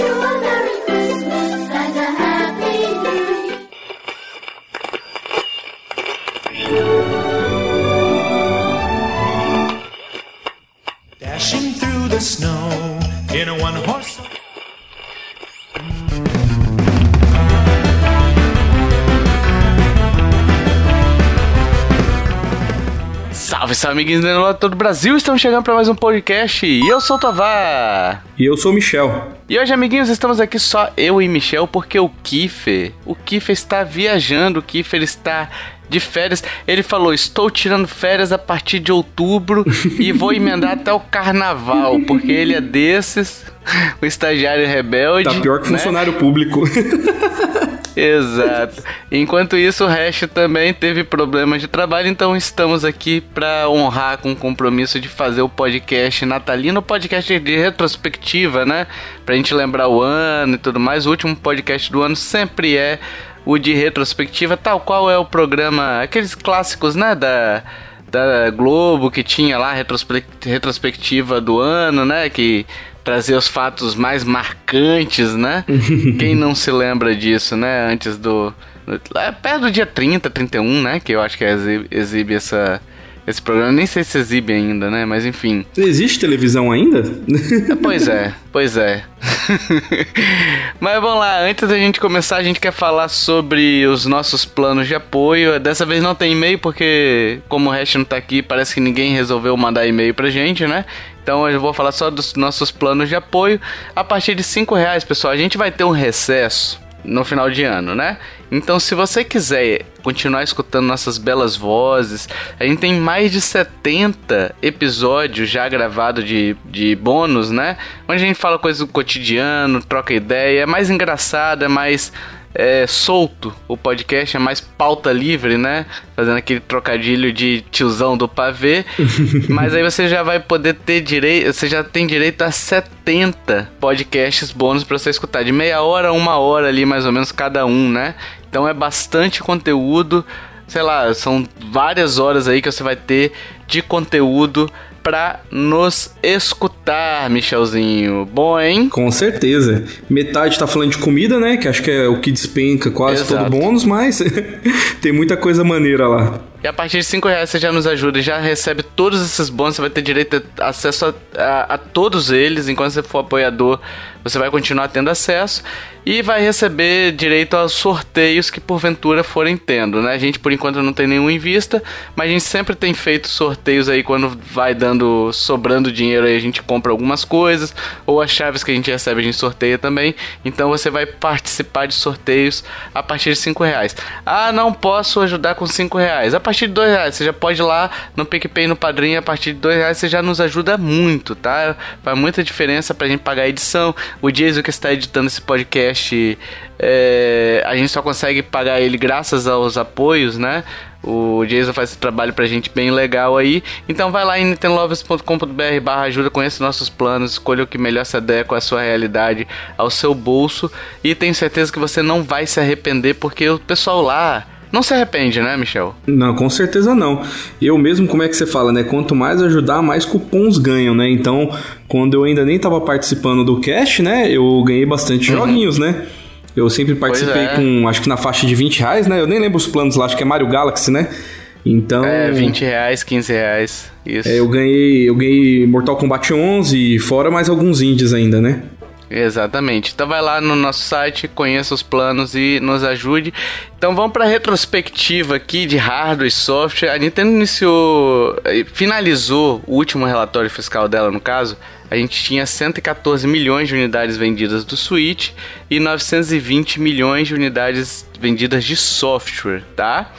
you a amiguinhos do todo o Brasil. Estamos chegando para mais um podcast e eu sou o Tovar. E eu sou o Michel. E hoje, amiguinhos, estamos aqui só eu e Michel porque o Kiffer, o Kiffer está viajando, o Kiffer está de férias. Ele falou: Estou tirando férias a partir de outubro e vou emendar até o carnaval, porque ele é desses, o estagiário rebelde. Tá pior que né? funcionário público. Exato. Enquanto isso, o Hash também teve problemas de trabalho, então estamos aqui para honrar com o compromisso de fazer o podcast natalino, podcast de retrospectiva, né? Pra gente lembrar o ano e tudo mais. O último podcast do ano sempre é o de retrospectiva, tal qual é o programa, aqueles clássicos, né, da da Globo que tinha lá retrospectiva do ano, né, que trazia os fatos mais marcantes, né? Quem não se lembra disso, né, antes do é perto do dia 30, 31, né, que eu acho que exibe, exibe essa esse programa, nem sei se exibe ainda, né? Mas enfim. Existe televisão ainda? Pois é, pois é. Mas vamos lá, antes da gente começar, a gente quer falar sobre os nossos planos de apoio. Dessa vez não tem e-mail, porque como o resto não tá aqui, parece que ninguém resolveu mandar e-mail pra gente, né? Então eu vou falar só dos nossos planos de apoio. A partir de 5 reais, pessoal, a gente vai ter um recesso no final de ano, né? Então, se você quiser continuar escutando nossas belas vozes, a gente tem mais de 70 episódios já gravados de, de bônus, né? Onde a gente fala coisas do cotidiano, troca ideia, é mais engraçado, é mais é, solto. O podcast é mais pauta livre, né? Fazendo aquele trocadilho de tiozão do pavê. Mas aí você já vai poder ter direito. Você já tem direito a 70 podcasts bônus pra você escutar. De meia hora a uma hora ali, mais ou menos, cada um, né? Então é bastante conteúdo. Sei lá, são várias horas aí que você vai ter de conteúdo pra nos escutar, Michelzinho. Bom, hein? Com certeza. Metade tá falando de comida, né? Que acho que é o que despenca quase Exato. todo bônus, mas tem muita coisa maneira lá. E a partir de 5 reais você já nos ajuda e já recebe todos esses bônus. Você vai ter direito a acesso a, a- a todos eles. Enquanto você for apoiador, você vai continuar tendo acesso. E vai receber direito aos sorteios que porventura forem tendo, né? A gente por enquanto não tem nenhum em vista, mas a gente sempre tem feito sorteios aí quando vai dando, sobrando dinheiro aí a gente compra algumas coisas, ou as chaves que a gente recebe a gente sorteia também. Então você vai participar de sorteios a partir de 5 reais. Ah, não posso ajudar com 5 reais. A partir de 2 reais, você já pode ir lá no PicPay no Padrinho, a partir de 2 reais você já nos ajuda muito, tá? Faz muita diferença pra gente pagar a edição. O Jason que está editando esse podcast, é, a gente só consegue pagar ele graças aos apoios, né? O Jason faz esse trabalho pra gente bem legal aí. Então vai lá em nintendolovers.com.br barra ajuda, conheça nossos planos, escolha o que melhor se adequa à sua realidade, ao seu bolso. E tenho certeza que você não vai se arrepender, porque o pessoal lá não se arrepende, né, Michel? Não, com certeza não. Eu mesmo, como é que você fala, né? Quanto mais ajudar, mais cupons ganham, né? Então, quando eu ainda nem tava participando do cash, né? Eu ganhei bastante joguinhos, né? Eu sempre participei é. com, acho que na faixa de 20 reais, né? Eu nem lembro os planos lá, acho que é Mario Galaxy, né? Então. É, 20 reais, 15 reais. Isso. é, eu ganhei, eu ganhei Mortal Kombat 11 fora mais alguns indies ainda, né? Exatamente. Então vai lá no nosso site, conheça os planos e nos ajude. Então vamos para a retrospectiva aqui de hardware e software. A Nintendo iniciou, eh, finalizou o último relatório fiscal dela, no caso. A gente tinha 114 milhões de unidades vendidas do Switch e 920 milhões de unidades vendidas de software, tá?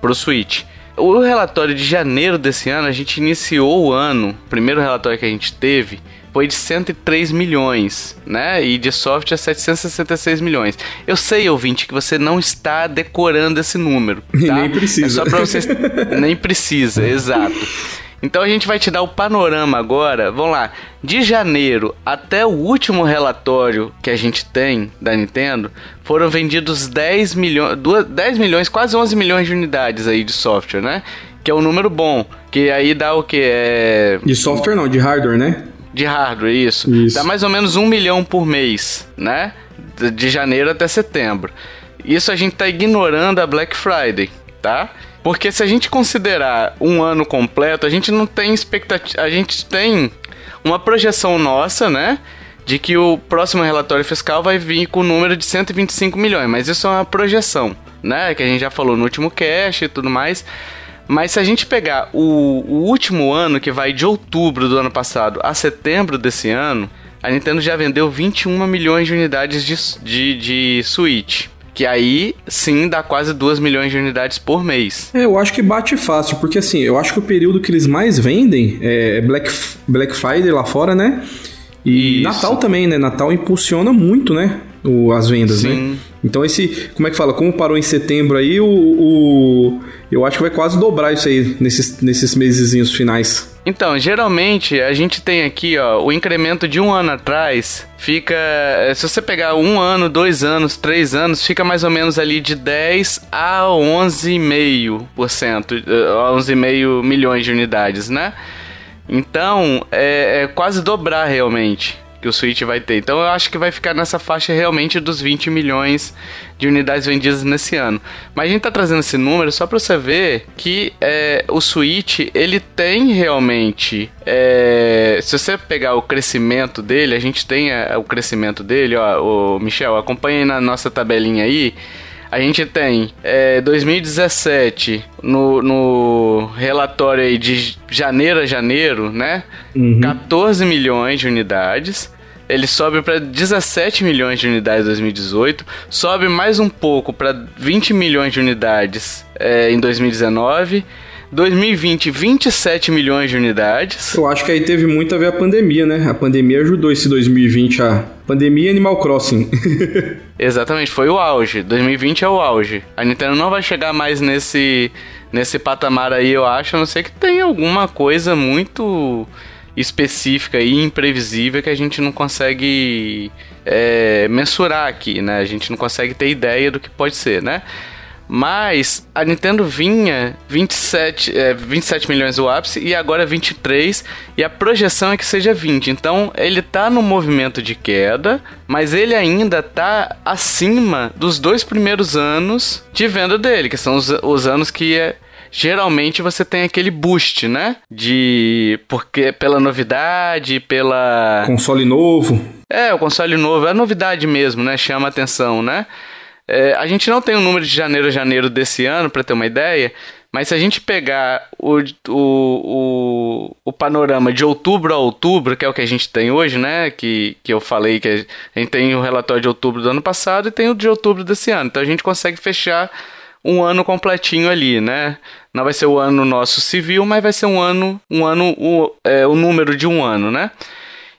Pro Switch. O relatório de janeiro desse ano, a gente iniciou o ano, primeiro relatório que a gente teve foi de 103 milhões, né? E de software 766 milhões. Eu sei, ouvinte, que você não está decorando esse número. Tá? nem precisa. É só pra vocês. nem precisa, exato. Então a gente vai te dar o panorama agora. Vamos lá. De janeiro até o último relatório que a gente tem da Nintendo, foram vendidos 10 milhões, 10 milhões, quase 11 milhões de unidades aí de software, né? Que é um número bom. Que aí dá o que? É De software não, de hardware, né? De hardware, isso. Isso. Dá mais ou menos um milhão por mês, né? De- janeiro até setembro. Isso a gente tá ignorando a Black Friday, tá? Porque se a gente considerar um ano completo, a gente não tem expectativa. A gente tem uma projeção nossa, né? De que o próximo relatório fiscal vai vir com o número de 125 milhões. Mas isso é uma projeção, né? Que a gente já falou no último cast e tudo mais. Mas se a gente pegar o, o último ano, que vai de outubro do ano passado a setembro desse ano, a Nintendo já vendeu 21 milhões de unidades de, de, de Switch. Que aí sim dá quase 2 milhões de unidades por mês. É, eu acho que bate fácil, porque assim, eu acho que o período que eles mais vendem é Black, Black Friday lá fora, né? E Isso. Natal também, né? Natal impulsiona muito, né? O, as vendas, Sim. né? Então esse, como é que fala? Como parou em setembro aí, o, o- eu acho que vai quase dobrar isso aí nesses, nesses mesezinhos finais. Então, geralmente a gente tem aqui, ó, o incremento de um ano atrás fica. eh, Se você pegar um ano, dois anos, três anos, fica mais ou menos ali de 10 a 11,5%, eh, 11,5 milhões de unidades, né? Então, é, é quase dobrar realmente que o Switch vai ter. Então, eu acho que vai ficar nessa faixa realmente dos 20 milhões de unidades vendidas nesse ano. Mas a gente tá trazendo esse número só para você ver que é, o Switch ele tem realmente. é, se você pegar o crescimento dele, a gente tem é, o crescimento dele, ó, o Michel, acompanhe na nossa tabelinha aí. A gente tem é, 2017 no, no relatório aí de janeiro a janeiro, né? 14 milhões de unidades. Ele sobe para 17 milhões de unidades em 2018, sobe mais um pouco para 20 milhões de unidades é, em 2019. 2020, 27 milhões de unidades. Eu acho que aí teve muito a ver a pandemia, né? A pandemia ajudou esse 2020 a. Pandemia e Animal Crossing. Exatamente, foi o auge. 2020 é o auge. A Nintendo não vai chegar mais nesse nesse patamar aí, eu acho, a não ser que tenha alguma coisa muito específica e imprevisível que a gente não consegue é, mensurar aqui, né? A gente não consegue ter ideia do que pode ser, né? Mas a Nintendo vinha 27, é, 27 milhões o ápice e agora é 23 e a projeção é que seja 20. Então ele tá no movimento de queda, mas ele ainda tá acima dos dois primeiros anos de venda dele, que são os, os anos que é, geralmente você tem aquele boost, né? De porque pela novidade, pela Console novo. é, o console novo é novidade mesmo, né? Chama atenção, né? É, a gente não tem o número de janeiro a janeiro desse ano, para ter uma ideia, mas se a gente pegar o, o, o, o panorama de outubro a outubro, que é o que a gente tem hoje, né? Que, que eu falei que a gente tem o relatório de outubro do ano passado e tem o de outubro desse ano. Então a gente consegue fechar um ano completinho ali, né? Não vai ser o ano nosso civil, mas vai ser um ano, um ano, o, é, o número de um ano, né?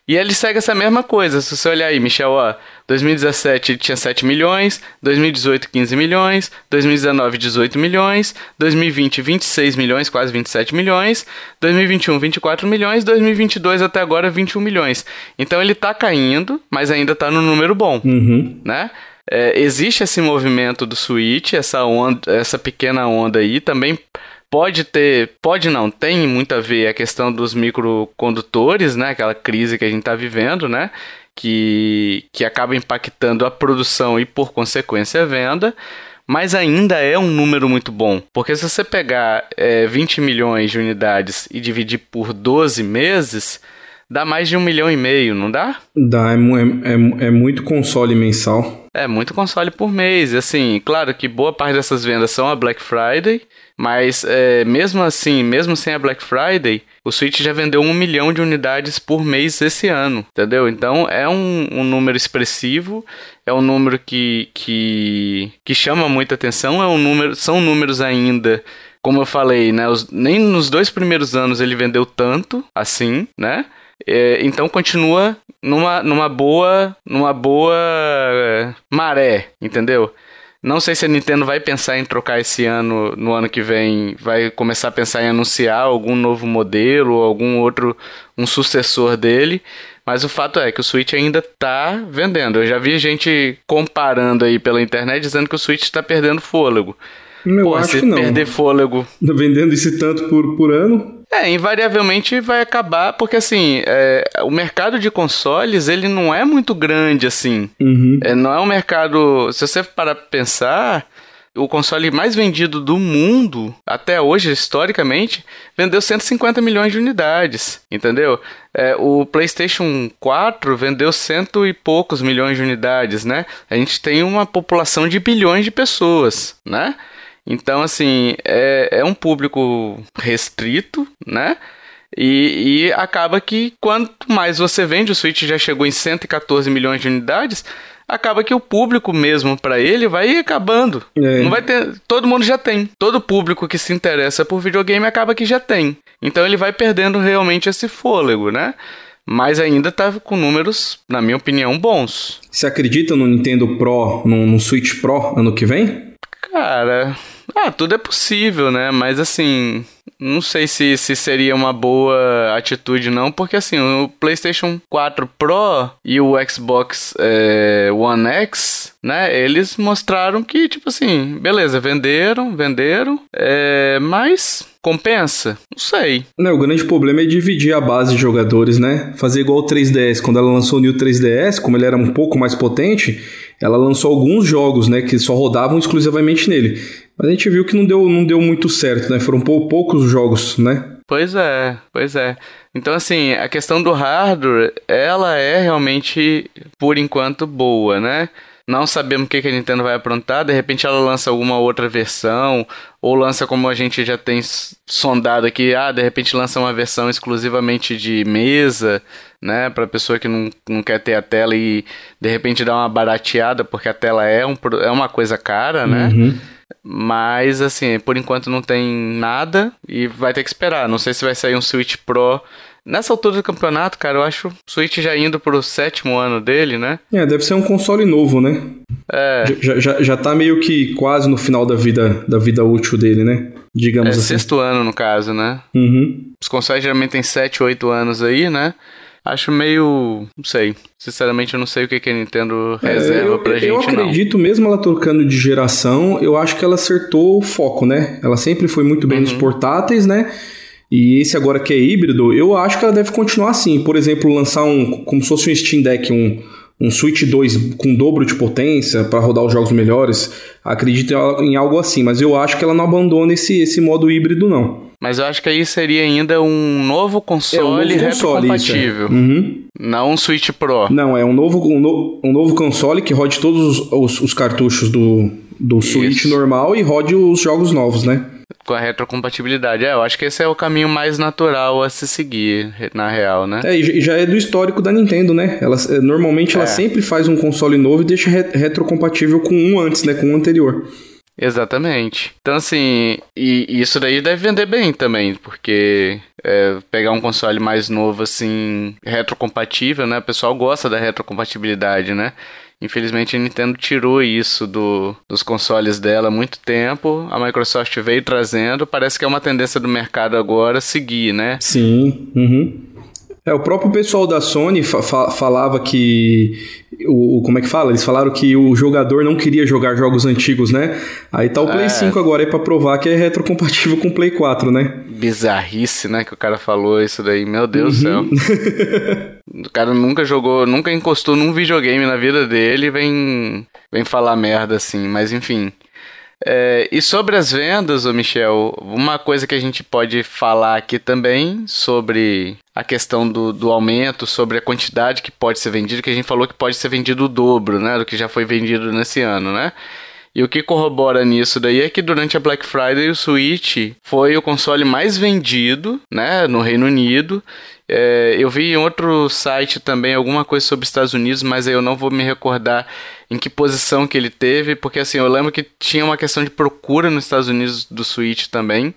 E ele segue essa mesma coisa. Se você olhar aí, Michel, ó, 2017 ele tinha 7 milhões, 2018 15 milhões, 2019 18 milhões, 2020 26 milhões, quase 27 milhões, 2021 24 milhões, 2022 até agora 21 milhões. Então ele tá caindo, mas ainda tá no número bom, Uhum. né? É, existe esse movimento do Switch, essa onda, essa pequena onda aí, também pode ter, pode não, tem muito a ver a questão dos microcondutores, né? Aquela crise que a gente está vivendo, né? Que, que acaba impactando a produção e, por consequência, a venda. Mas ainda é um número muito bom. Porque se você pegar é, 20 milhões de unidades e dividir por 12 meses, dá mais de um milhão e meio, não dá? Dá, é, é, é, é muito console mensal. É, muito console por mês. Assim, claro que boa parte dessas vendas são a Black Friday, mas é, mesmo assim, mesmo sem a Black Friday, o Switch já vendeu um milhão de unidades por mês esse ano, entendeu? Então é um, um número expressivo, é um número que, que, que chama muita atenção, é um número, são números ainda. Como eu falei, né? os- nem nos dois primeiros anos ele vendeu tanto assim, né? É, então continua numa, numa boa numa boa é, maré, entendeu? Não sei se a Nintendo vai pensar em trocar esse ano, no ano que vem, vai começar a pensar em anunciar algum novo modelo ou algum outro, um sucessor dele. Mas o fato é que o Switch ainda tá vendendo. Eu já vi gente comparando aí pela internet dizendo que o Switch está perdendo fôlego. Eu Pô, acho se que não. perder fôlego Vendendo esse tanto por, por ano. É, invariavelmente vai acabar, porque assim, é, o mercado de consoles, ele não é muito grande assim. Uhum. É, não é um mercado. Se você parar pra pensar, o console mais vendido do mundo, até hoje, historicamente, vendeu 150 milhões de unidades, entendeu? É, o PlayStation 4 vendeu cento e poucos milhões de unidades, né? A gente tem uma população de bilhões de pessoas, né? Então, assim, é, é um público restrito, né? E, e acaba que quanto mais você vende, o Switch já chegou em 114 milhões de unidades, acaba que o público mesmo para ele vai acabando. É. Não vai ter, todo mundo já tem. Todo público que se interessa por videogame acaba que já tem. Então ele vai perdendo realmente esse fôlego, né? Mas ainda tá com números, na minha opinião, bons. Você acredita no Nintendo Pro, no, no Switch Pro ano que vem? Cara, ah, tudo é possível, né? Mas assim, não sei se, se seria uma boa atitude, não, porque assim, o PlayStation 4 Pro e o Xbox é, One X, né? Eles mostraram que, tipo assim, beleza, venderam, venderam, é, mas compensa? Não sei. Não, o grande problema é dividir a base de jogadores, né? Fazer igual o 3DS. Quando ela lançou o New 3DS, como ele era um pouco mais potente, ela lançou alguns jogos, né? Que só rodavam exclusivamente nele. Mas a gente viu que não deu, não deu muito certo, né? Foram pou- poucos jogos, né? Pois é, pois é. Então, assim, a questão do hardware, ela é realmente, por enquanto, boa, né? Não sabemos o que a Nintendo vai aprontar, de repente ela lança alguma outra versão, ou lança como a gente já tem sondado aqui, ah, de repente lança uma versão exclusivamente de mesa, né, pra pessoa que não, não quer ter a tela e de repente dá uma barateada, porque a tela é, um, é uma coisa cara, né? Uhum. Mas, assim, por enquanto não tem nada e vai ter que esperar. Não sei se vai sair um Switch Pro. Nessa altura do campeonato, cara, eu acho o Switch já indo pro sétimo ano dele, né? É, deve ser um console novo, né? É, Já, já, já tá meio que quase no final da vida, da vida útil dele, né? é Digamos assim. sexto ano no caso, né? Uhum. Os consoles geralmente têm 7, 8 anos aí, né? Acho meio. Não sei. Sinceramente, eu não sei o que, que a Nintendo reserva É, eu, pra gente, eu acredito, mesmo ela trocando de geração, eu acho que ela acertou o foco, né? Ela sempre foi muito bem Uhum. nos portáteis, né? E esse agora que é híbrido, eu acho que ela deve continuar assim. Por exemplo, lançar um, como se fosse um Steam Deck, um, um Switch 2 com dobro de potência para rodar os jogos melhores. Acredito em algo assim, mas eu acho que ela não abandona esse, esse modo híbrido, não. Mas eu acho que aí seria ainda um novo console, É um novo console, isso, é. retrocompatível. Uhum. Não um Switch Pro. Não, é um novo, um, no- um novo console que rode todos os, os- os cartuchos do, do Switch Isso. normal e rode os jogos novos, né? Com a retrocompatibilidade. É, eu acho que esse é o caminho mais natural a se seguir, na real, né? É, e já- é do histórico da Nintendo, né? Ela, é, normalmente ela É. sempre faz um console novo e deixa re- retrocompatível com um antes, né? Com o anterior. Exatamente. Então, assim, e, isso daí deve vender bem também, porque é, pegar um console mais novo, assim, retrocompatível, né? O pessoal gosta da retrocompatibilidade, né? Infelizmente a Nintendo tirou isso do, dos consoles dela há muito tempo. A Microsoft veio trazendo. Parece que é uma tendência do mercado agora seguir, né? Sim. Uhum. É, o próprio pessoal da Sony fa- fa- falava que. O, o- como é que fala? Eles falaram que o jogador não queria jogar jogos antigos, né? Aí tá o Play É. 5 agora aí pra provar que é retrocompatível com o Play 4, né? Bizarrice, né? Que o cara falou isso daí. Meu Deus do céu. O cara nunca jogou, nunca encostou num videogame na vida dele e vem, vem falar merda assim, mas enfim. É, e sobre as vendas, ô Michel, uma coisa que a gente pode falar aqui também sobre a questão do, do aumento, sobre a quantidade que pode ser vendido, que a gente falou que pode ser vendido o dobro, né, do que já foi vendido nesse ano, né? E o que corrobora nisso daí é que durante a Black Friday o Switch foi o console mais vendido, né, no Reino Unido. É, eu vi em outro site também alguma coisa sobre Estados Unidos, mas aí eu não vou me recordar em que posição que ele teve, porque assim, eu lembro que tinha uma questão de procura nos Estados Unidos do Switch também,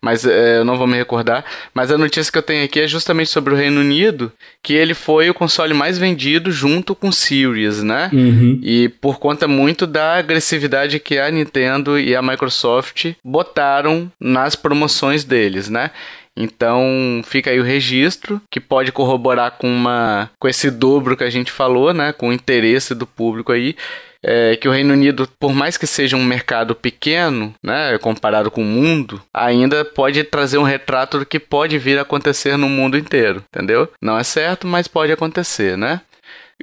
mas é, eu não vou me recordar. Mas a notícia que eu tenho aqui é justamente sobre o Reino Unido, que ele foi o console mais vendido junto com o Series, né? Uhum. E por conta muito da agressividade que a Nintendo e a Microsoft botaram nas promoções deles, né? Então fica aí o registro que pode corroborar com uma com esse dobro que a gente falou, né? Com o interesse do público aí. É, que o Reino Unido, por mais que seja um mercado pequeno, né, comparado com o mundo, ainda pode trazer um retrato do que pode vir a acontecer no mundo inteiro, entendeu? Não é certo, mas pode acontecer, né?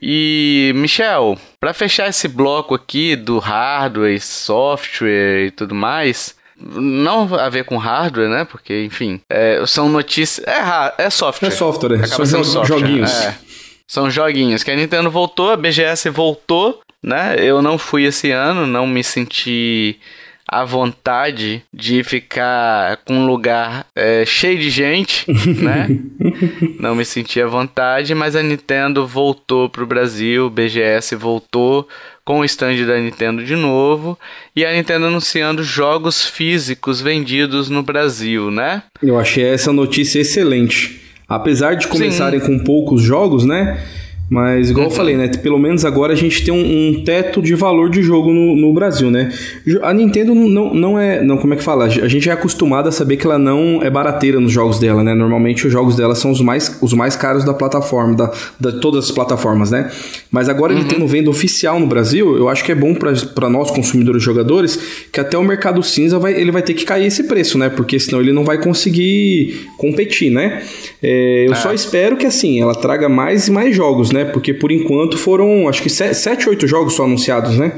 E, Michel, para fechar esse bloco aqui do hardware, software e tudo mais, não a ver com hardware, né? Porque, enfim, é, são notícias. É, é software. É software, Acaba são sendo jo- software, joguinhos. é. São joguinhos. Que a Nintendo voltou, a BGS voltou, né? Eu não fui esse ano, não me senti à vontade de ficar com um lugar é, cheio de gente, né? não me senti à vontade, mas a Nintendo voltou pro Brasil, BGS voltou com o stand da Nintendo de novo e a Nintendo anunciando jogos físicos vendidos no Brasil, né? Eu achei essa notícia excelente. Apesar de começarem com poucos jogos, né? Mas, igual eu falei, né? Pelo menos agora a gente tem um, um teto de valor de jogo no, no Brasil, né? A Nintendo não, não é. Não, como é que fala? A gente é acostumado a saber que ela não é barateira nos jogos dela, né? Normalmente os jogos dela são os mais, os mais caros da plataforma, da, da todas as plataformas, né? Mas agora ele tendo venda oficial no Brasil, eu acho que é bom para nós, consumidores e jogadores, que até o mercado cinza vai, ele vai ter que cair esse preço, né? Porque senão ele não vai conseguir competir, né? É, eu só espero que assim, ela traga mais e mais jogos, né? Porque por enquanto foram, acho que 7, 8 jogos só anunciados, né?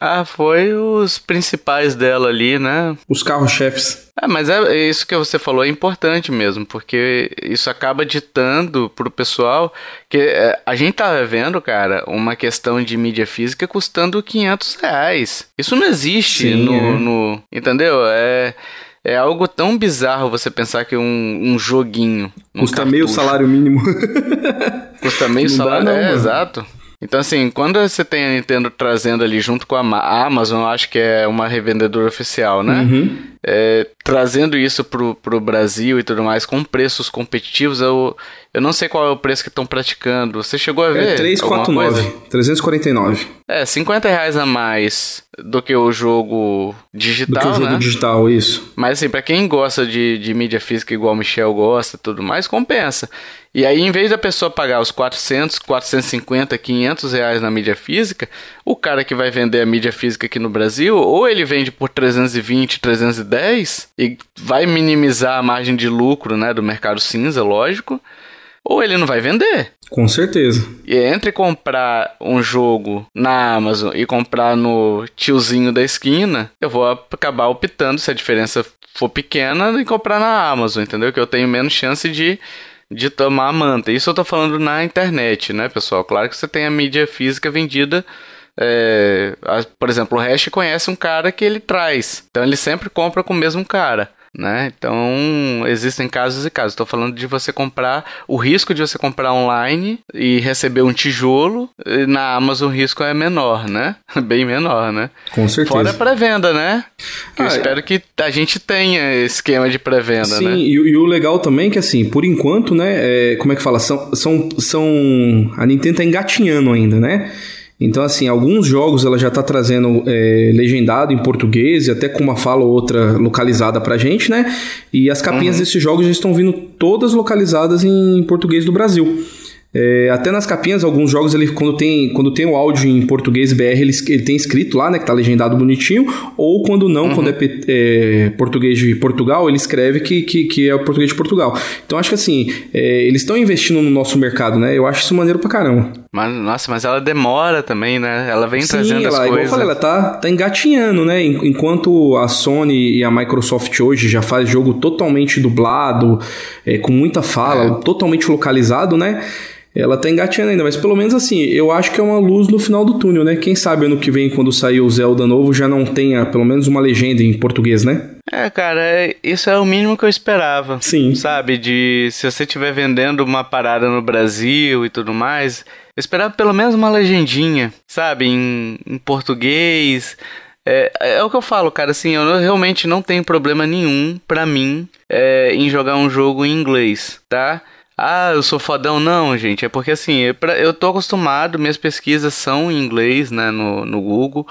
Ah, foi os principais dela ali, né? Os carros-chefes. É, mas é isso que você falou é importante mesmo, porque isso acaba ditando pro pessoal que é, a gente tá vendo, cara, uma questão de mídia física custando 500 reais. Isso não existe Sim, no, é. no- Entendeu? É, é algo tão bizarro você pensar que um, um joguinho. um Custa meio cartucho, salário mínimo. Custa meio Não dá salário. não, é, mano. exato. Então, assim, quando você tem a Nintendo trazendo ali junto com a Ma- a Amazon, acho que é uma revendedora oficial, né? Uhum. É, trazendo isso pro, pro Brasil e tudo mais, com preços competitivos, eu, eu não sei qual é o preço que estão praticando. Você chegou a ver? É alguma 349. coisa? 349. É, 50 reais a mais do que o jogo Do digital, que o jogo né? digital, isso. Mas assim, pra quem gosta de, de mídia física igual o Michel gosta e tudo mais, compensa. E aí, em vez da pessoa pagar os 400, 450, 500 reais na mídia física, o cara que vai vender a mídia física aqui no Brasil, ou ele vende por 320, 310 e vai minimizar a margem de lucro né, do mercado cinza, lógico, ou ele não vai vender. Com certeza. E entre comprar um jogo na Amazon e comprar no tiozinho da esquina, eu vou acabar optando, se a diferença for pequena, em comprar na Amazon, entendeu? Que eu tenho menos chance de, de tomar a manta. Isso eu tô falando na internet, né, pessoal? Claro que você tem a mídia física vendida. é, a- por exemplo, o Hash conhece um cara que ele traz. Então ele sempre compra com o mesmo cara. Né? Então, existem casos e casos. Estou falando de você comprar, o risco de você comprar online e receber um tijolo, e na Amazon o risco é menor, né? Bem menor, né? Com certeza. Fora a pré-venda, né? Que eu Ah, é. espero que a gente tenha esquema de pré-venda, Sim, né? e, o- e o legal também é que, assim, por enquanto, né, é, como é que fala? São, são, são... A Nintendo tá engatinhando ainda, né? Então, assim, alguns jogos ela já tá trazendo é, legendado em português e até com uma fala ou outra localizada pra gente, né? E as capinhas Uhum. desses jogos já estão vindo todas localizadas em português do Brasil. É, até nas capinhas, alguns jogos, ele, quando, tem, quando tem o áudio em português BR, ele, ele tem escrito lá, né? Que tá legendado bonitinho. Ou quando não, quando é, é, português de Portugal, ele escreve que, que, que é o português de Portugal. Então acho que assim, é, eles estão investindo no nosso mercado, né? Eu acho isso maneiro pra caramba. Mas, nossa, mas ela demora também, né? Ela vem Sim, trazendo as ela, igual eu coisas. falei, ela tá, tá engatinhando, né? En- Enquanto a Sony e a Microsoft hoje já faz jogo totalmente dublado, é, com muita fala, totalmente localizado, né? Ela tá engatinhando ainda, mas pelo menos assim, eu acho que é uma luz no final do túnel, né? Quem sabe ano que vem, quando sair o Zelda novo, já não tenha pelo menos uma legenda em português, né? É, cara, é- isso é o mínimo que eu esperava. Sim. Sabe, de se você estiver vendendo uma parada no Brasil e tudo mais, eu esperava pelo menos uma legendinha, sabe, em, em português. É, é o que eu falo, cara, assim, eu não- realmente não tenho problema nenhum pra mim é, em jogar um jogo em inglês, tá? Ah, eu sou fodão, não, gente. É porque assim, eu, pra- eu tô acostumado, minhas pesquisas são em inglês, né, no, no Google.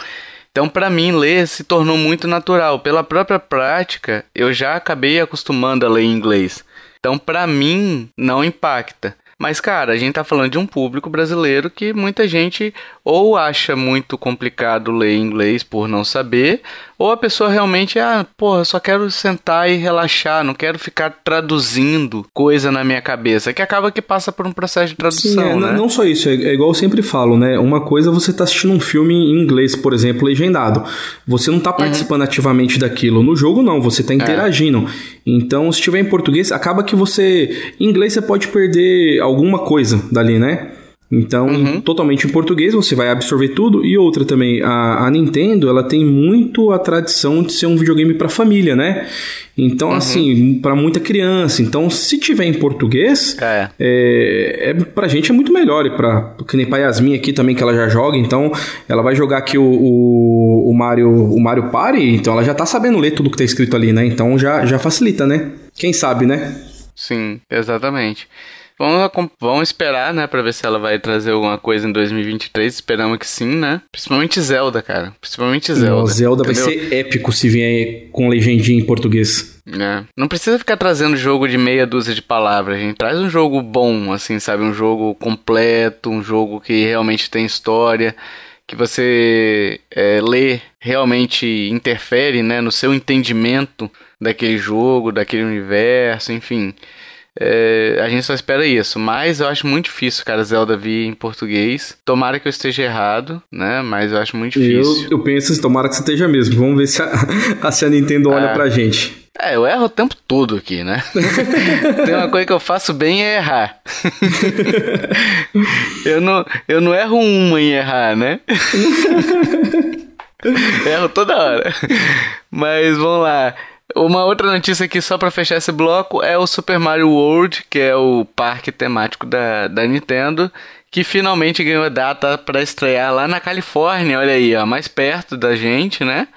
Então, pra mim, ler se tornou muito natural. Pela própria prática, eu já acabei acostumando a ler em inglês. Então, pra mim, não impacta. Mas, cara, a gente tá falando de um público brasileiro que muita gente ou acha muito complicado ler inglês por não saber, ou a pessoa realmente, ah, porra, só quero sentar e relaxar, não quero ficar traduzindo coisa na minha cabeça, que acaba que passa por um processo de tradução, Sim, é, né? não, só isso, é, é igual eu sempre falo, né? Uma coisa é você tá assistindo um filme em inglês, por exemplo, legendado. Você não tá participando ativamente daquilo. No jogo, não, você tá interagindo. Então, se tiver em português, acaba que você. Em inglês você pode perder alguma coisa dali, né? Então, Uhum. totalmente em português, você vai absorver tudo. E outra também, a, a Nintendo, ela tem muito a tradição de ser um videogame pra família, né? Então, Uhum. assim, pra muita criança. Então, se tiver em português, É. é, é, pra gente é muito melhor. E pra, que nem pra Yasmin aqui também, que ela já joga. Então, ela vai jogar aqui o, o, o Mario, o Mario Party. Então, ela já tá sabendo ler tudo que tá escrito ali, né? Então, já, já facilita, né? Quem sabe, né? Sim, exatamente. Vamos, vamos esperar, né, pra ver se ela vai trazer alguma coisa em 2023. Esperamos que sim, né? Principalmente Zelda, cara. Principalmente Zelda. O Zelda vai entendeu? ser épico se vier com legendinha em português. É. Não precisa ficar trazendo jogo de meia dúzia de palavras, gente. Traz um jogo bom, assim, sabe? Um jogo completo, um jogo que realmente tem história, que você é, lê, realmente interfere, né, no seu entendimento daquele jogo, daquele universo, enfim. É, a gente só espera isso, mas eu acho muito difícil, cara, Zelda vir em português. Tomara que eu esteja errado, né? Mas eu acho muito Eu, difícil. eu penso, assim, tomara que você esteja mesmo. Vamos ver se a, se a Nintendo olha Ah. pra gente. É, eu erro o tempo todo aqui, né? Tem uma coisa que eu faço bem é errar. eu, não, eu não erro uma em errar, né? erro toda hora. Mas vamos lá. Uma outra notícia aqui só pra fechar esse bloco é o Super Mario World, que é o parque temático da, da Nintendo, que finalmente ganhou data pra estrear lá na Califórnia, olha aí, ó, mais perto da gente, né?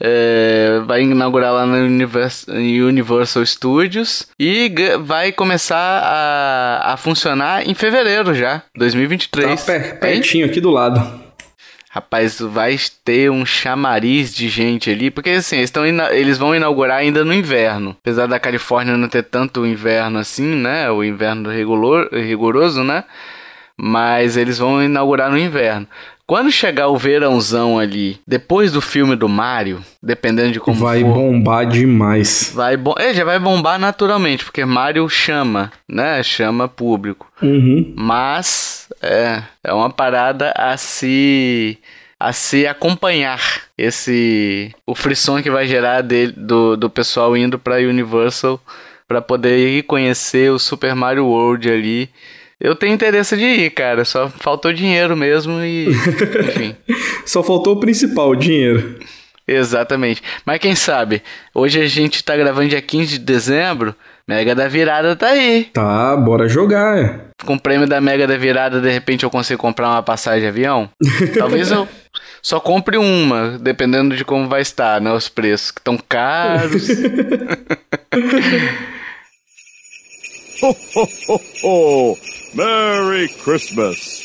É, vai inaugurar lá no Univers- Universal Studios e vai começar a, a funcionar em fevereiro já, 2023. Tá pertinho aqui do lado. Rapaz, vai ter um chamariz de gente ali, porque assim, eles, eles vão inaugurar ainda no inverno. Apesar da Califórnia não ter tanto inverno assim, né? O inverno rigoroso, né? Mas eles vão inaugurar no inverno. Quando chegar o verãozão ali, depois do filme do Mario, dependendo de como vai for, bombar demais. vai bom, é, já vai bombar naturalmente, porque Mario chama, né? Chama público. Uhum. Mas é, é uma parada a se a se acompanhar esse o frisson que vai gerar dele, do, do pessoal indo pra Universal pra poder ir conhecer o Super Mario World ali. Eu tenho interesse de ir, cara, só faltou dinheiro mesmo e enfim. Só faltou o principal, o dinheiro. Exatamente. Mas quem sabe, hoje a gente tá gravando dia 15 de dezembro, Mega da Virada tá aí. Tá, bora jogar. é. Com o prêmio da Mega da Virada, de repente eu consigo comprar uma passagem de avião? Talvez eu só compre uma, dependendo de como vai estar, né? Os preços que estão caros. Oh, Merry Christmas.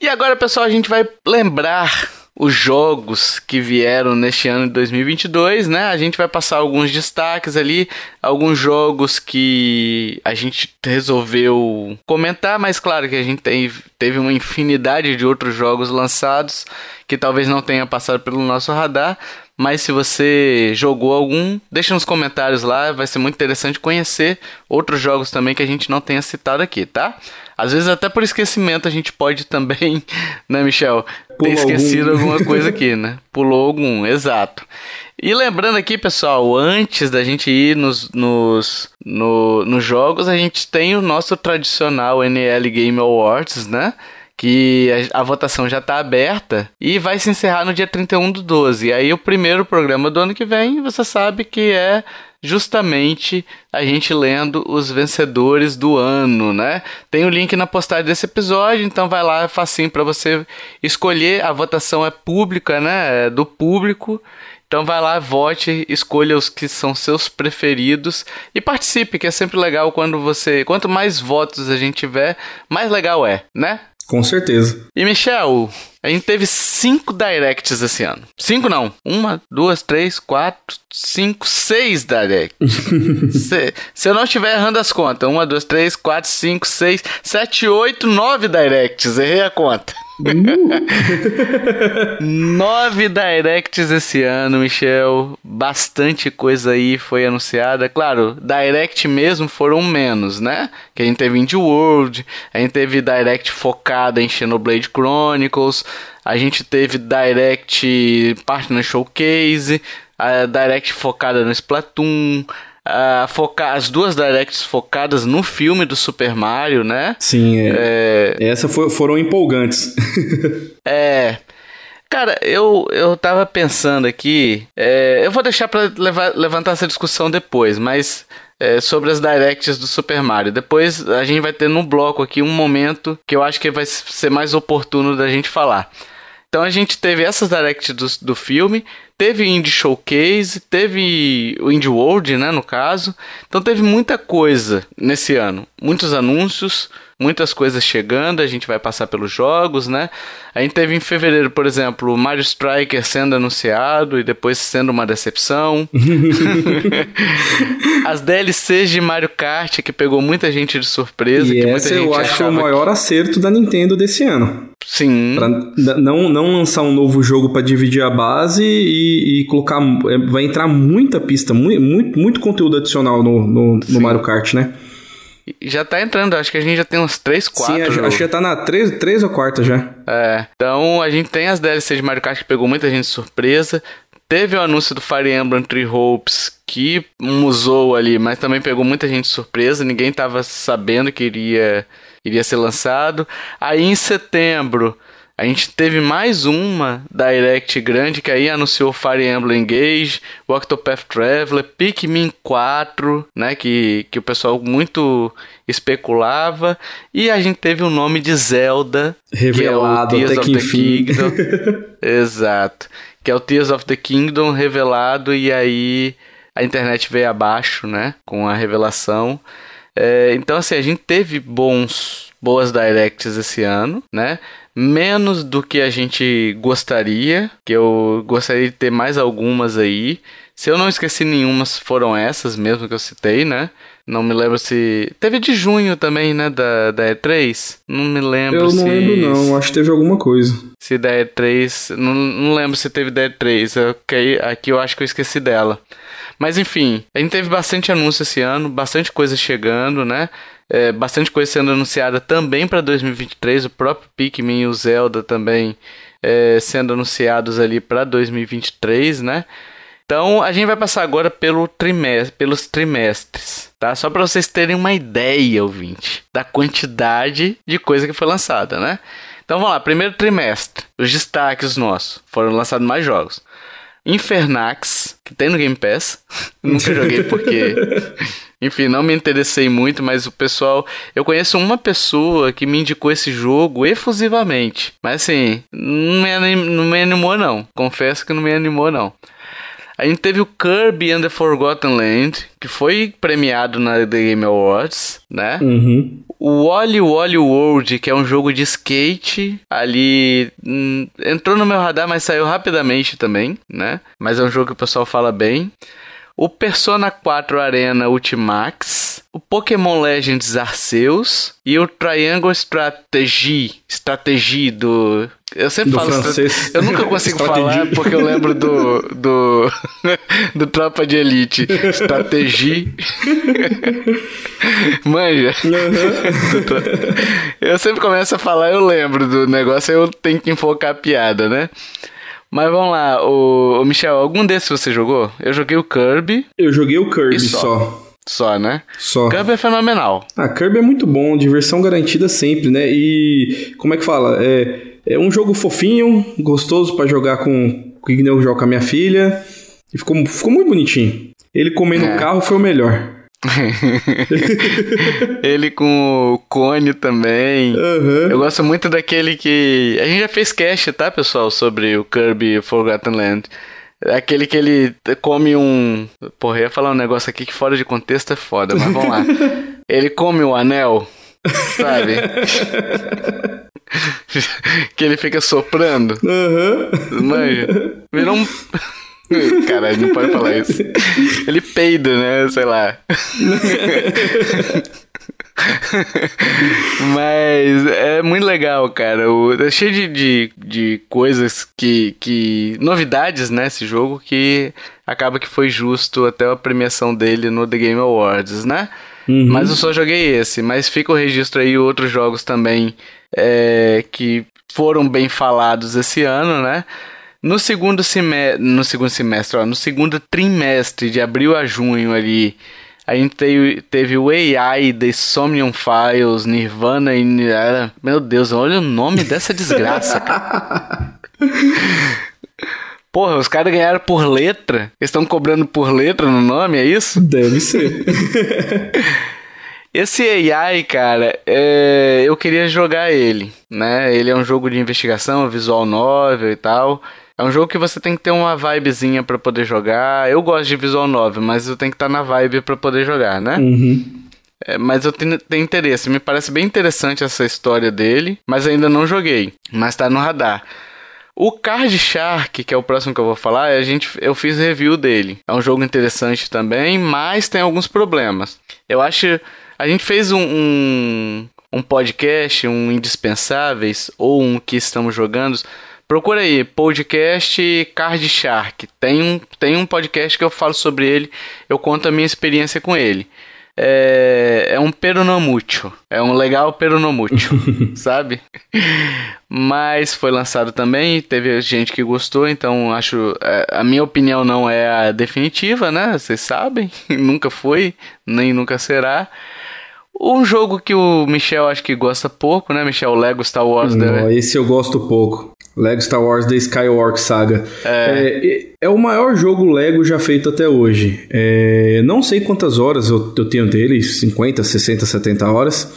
E agora, pessoal, a gente vai lembrar os jogos que vieram neste ano de 2022, né? A gente vai passar alguns destaques ali, alguns jogos que a gente resolveu comentar, mas claro que a gente tem, teve uma infinidade de outros jogos lançados que talvez não tenha passado pelo nosso radar. Mas se você jogou algum, deixa nos comentários lá, vai ser muito interessante conhecer outros jogos também que a gente não tenha citado aqui, tá? Às vezes até por esquecimento a gente pode também, né, Michel? Ter Pulou esquecido algum. alguma coisa aqui, né? Pulou algum, exato. E lembrando aqui, pessoal, antes da gente ir nos, nos, no- nos jogos, a gente tem o nosso tradicional NL Game Awards, né? Que a, a votação já está aberta e vai se encerrar no dia 31 do 12. E aí o primeiro programa do ano que vem, você sabe que é justamente a gente lendo os vencedores do ano, né? Tem o link na postagem desse episódio, então vai lá, é facinho para você escolher. A votação é pública, né? É do público. Então vai lá, vote, escolha os que são seus preferidos e participe, que é sempre legal quando você, quanto mais votos a gente tiver, mais legal é, né? Com certeza. E Michel, A gente teve cinco directs esse ano. Cinco não. Uma, duas, três, quatro, cinco, seis directs. se, se eu não estiver errando as contas. Uma, duas, três, quatro, cinco, seis, sete, oito, nove directs. Errei a conta. Nove directs esse ano, Michel. Bastante coisa aí foi anunciada. Claro, direct mesmo foram menos, né? Que a gente teve Indie World, a gente teve direct focada em Xenoblade Chronicles, a gente teve direct Partner Showcase, a direct focada no Splatoon. a foca as duas directs focadas no filme do Super Mario, né? Sim, é. Essas for, foram empolgantes. É. Cara, eu, eu tava pensando aqui. é, eu vou deixar pra levar- levantar essa discussão depois, mas. É, sobre as directs do Super Mario. Depois a gente vai ter no bloco aqui um momento que eu acho que vai ser mais oportuno da gente falar. Então a gente teve essas directs do, do filme, teve Indie Showcase, teve o Indie World, né, no caso. Então teve muita coisa nesse ano, muitos anúncios, muitas coisas chegando, a gente vai passar pelos jogos, né? A gente teve em fevereiro, por exemplo, o Mario Striker sendo anunciado e depois sendo uma decepção. As DLCs de Mario Kart que pegou muita gente de surpresa, E que muita essa eu acho que foi o maior acerto da Nintendo desse ano. que- Sim. Pra não, não lançar um novo jogo pra dividir a base e, e colocar. é, Vai entrar muita pista, muito, muito, muito conteúdo adicional no, no, no Mario Kart, né? Já tá entrando, acho que a gente já tem uns 3, 4. Sim, acho, acho que já tá na 3, três ou quarta já. É, então a gente tem as DLCs de Mario Kart que pegou muita gente de surpresa. Teve o anúncio do Fire Emblem Three Hopes que musou ali, mas também pegou muita gente de surpresa. Ninguém tava sabendo que iria, iria ser lançado. Aí em setembro a gente teve mais uma Direct grande que aí anunciou Fire Emblem Engage, o Octopath Traveler, Pikmin 4, né, que, que o pessoal muito especulava, e a gente teve o nome de Zelda, Revelado que é até que the enfim. Kingdom. Exato. Que é o Tears of the Kingdom revelado e aí a internet veio abaixo, né, com a revelação. É, então assim, a gente teve bons boas directs esse ano, né? Menos do que a gente gostaria, que eu gostaria de ter mais algumas aí. Se eu não esqueci nenhuma, foram essas mesmo que eu citei, né? Não me lembro se. Teve de junho também, né? Da, da E3. Não me lembro Eu se. não lembro, não. Acho que teve alguma coisa. Se da E3. Não, não lembro se teve da E3. Ok, aqui eu acho que eu esqueci dela. Mas enfim, a gente teve bastante anúncio esse ano, bastante coisa chegando, né? É, bastante coisa sendo anunciada também para 2023. O próprio Pikmin e o Zelda também é, sendo anunciados ali para 2023, né? Então a gente vai passar agora pelo trimestre, pelos trimestres, tá? Só para vocês terem uma ideia, ouvinte, da quantidade de coisa que foi lançada, né? Então vamos lá, primeiro trimestre, os destaques nossos, foram lançados mais jogos. Infernax, que tem no Game Pass. Nunca joguei porque, enfim, não me interessei muito, mas o pessoal, eu conheço uma pessoa que me indicou esse jogo efusivamente, mas assim, não me, anim- não me animou não. Confesso que não me animou não. A gente teve o Kirby and the Forgotten Land, que foi premiado na The Game Awards, né? Uhum. O Wally Wally World, que é um jogo de skate, ali hum, entrou no meu radar, mas saiu rapidamente também, né? Mas é um jogo que o pessoal fala bem. O Persona 4 Arena Ultimax, o Pokémon Legends Arceus e o Triangle Strategy, Strategy do eu sempre Do falo francês. Eu nunca consigo falar porque eu lembro do do do Tropa de Elite, Strategy. Manja. Eu sempre começo a falar, eu lembro do negócio, eu tenho que enfocar a piada, né? Mas vamos lá, o, o Michel, algum desses você jogou? Eu joguei o Kirby, Eu joguei o Kirby só? só. só, né? Só. Kirby é fenomenal. Ah, Kirby é muito bom, diversão garantida sempre, né? E como é que fala? É, é um jogo fofinho, gostoso pra jogar com com que nem eu jogo com a minha filha. E ficou, ficou muito bonitinho. Ele comendo É. o carro foi o melhor. Ele com o Cone também. Aham. Eu gosto muito daquele que. A gente já fez cast, tá, pessoal? Sobre o Kirby Forgotten Land. Aquele que ele come um. Porra, eu ia falar um negócio aqui que fora de contexto é foda, mas vamos lá. Ele come o anel, sabe? que ele fica soprando. Aham. Manja. Virou um. Caralho, não pode falar isso. Ele peida, né? Sei lá. Mas é muito legal, cara. O, é cheio de, de, de coisas que, que. Novidades, né? Esse jogo que acaba que foi justo até a premiação dele no The Game Awards, né? Mas eu só joguei esse. Mas fica o registro aí outros jogos também é, que foram bem falados esse ano, né? No segundo semestre, no segundo semestre, ó, no segundo trimestre de abril a junho ali, a gente teve, teve o AI, The Somnium Files, Nirvana e... Meu Deus, olha o nome dessa desgraça, cara. Porra, os caras ganharam por letra? Eles estão cobrando por letra no nome, é isso? Deve ser. Esse AI, cara, é, eu queria jogar ele, né? Ele é um jogo de investigação, visual novel e tal. É um jogo que você tem que ter uma vibezinha pra poder jogar. Eu gosto de visual novel, mas eu tenho que estar na vibe pra poder jogar, né? Uhum. É, mas eu tenho, tenho interesse. Me parece bem interessante essa história dele, mas ainda não joguei. Mas tá no radar. O Card Shark, que é o próximo que eu vou falar, a gente, eu fiz review dele. É um jogo interessante também, mas tem alguns problemas. Eu acho. A gente fez um, um, um podcast, um Indispensáveis, ou um que estamos jogando. Procura aí, podcast Card Shark. Tem um, tem um podcast que eu falo sobre ele, eu conto a minha experiência com ele. É, é um peronomútil. É um legal peronomútil, sabe? Mas foi lançado também, teve gente que gostou, então acho. é, A minha opinião não é a definitiva, né? Vocês sabem, nunca foi, nem nunca será. Um jogo que o Michel acho que gosta pouco, né, Michel? Lego Star Wars. Não, né? esse eu gosto pouco. Lego Star Wars The Skywalker Saga. É, é o maior jogo Lego já feito até hoje. É, não sei quantas horas eu, eu tenho dele, 50, 60, 70 horas.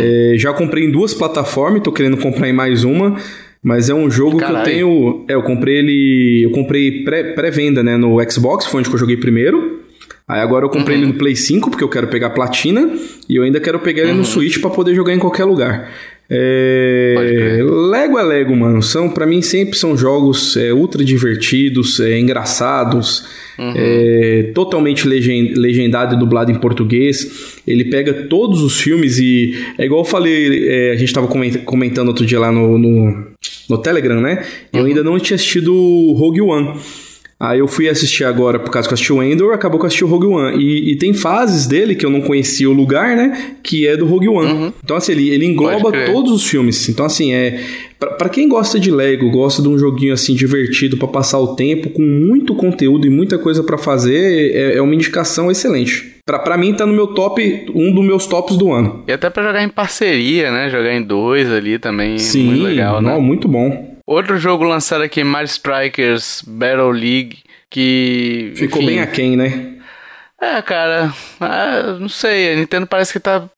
É, já comprei em duas plataformas, tô querendo comprar em mais uma. Mas é um jogo que eu tenho. É, eu comprei ele. Eu comprei pré- pré-venda, né? No Xbox, foi onde eu joguei primeiro. Aí agora eu comprei ele no Play 5, porque eu quero pegar platina. E eu ainda quero pegar ele no Switch pra poder jogar em qualquer lugar. É. Lego é Lego, mano. São, para mim sempre são jogos é, ultra divertidos, é, engraçados, é, totalmente legen- legendado e dublado em português. Ele pega todos os filmes e é igual eu falei, é, a gente tava coment- comentando outro dia lá no, no, no Telegram, né? Eu ainda não tinha assistido Rogue One. Aí eu fui assistir agora, por causa que eu assisti o Endor, acabou que eu assisti o Rogue One. E, e tem fases dele que eu não conhecia o lugar, né? Que é do Rogue One. Então, assim, ele, ele engloba todos os filmes. Então, assim, é. Pra, pra quem gosta de Lego, gosta de um joguinho assim divertido pra passar o tempo, com muito conteúdo e muita coisa pra fazer, é, é uma indicação excelente. Pra, pra mim, tá no meu top, um dos meus tops do ano. E até pra jogar em parceria, né? Jogar em dois ali também. Sim, muito legal, né? não, muito bom. Outro jogo lançado aqui, Mario Strikers Battle League, que. Ficou enfim, bem aquém, né? É, cara, ah, não sei, a Nintendo parece que tá.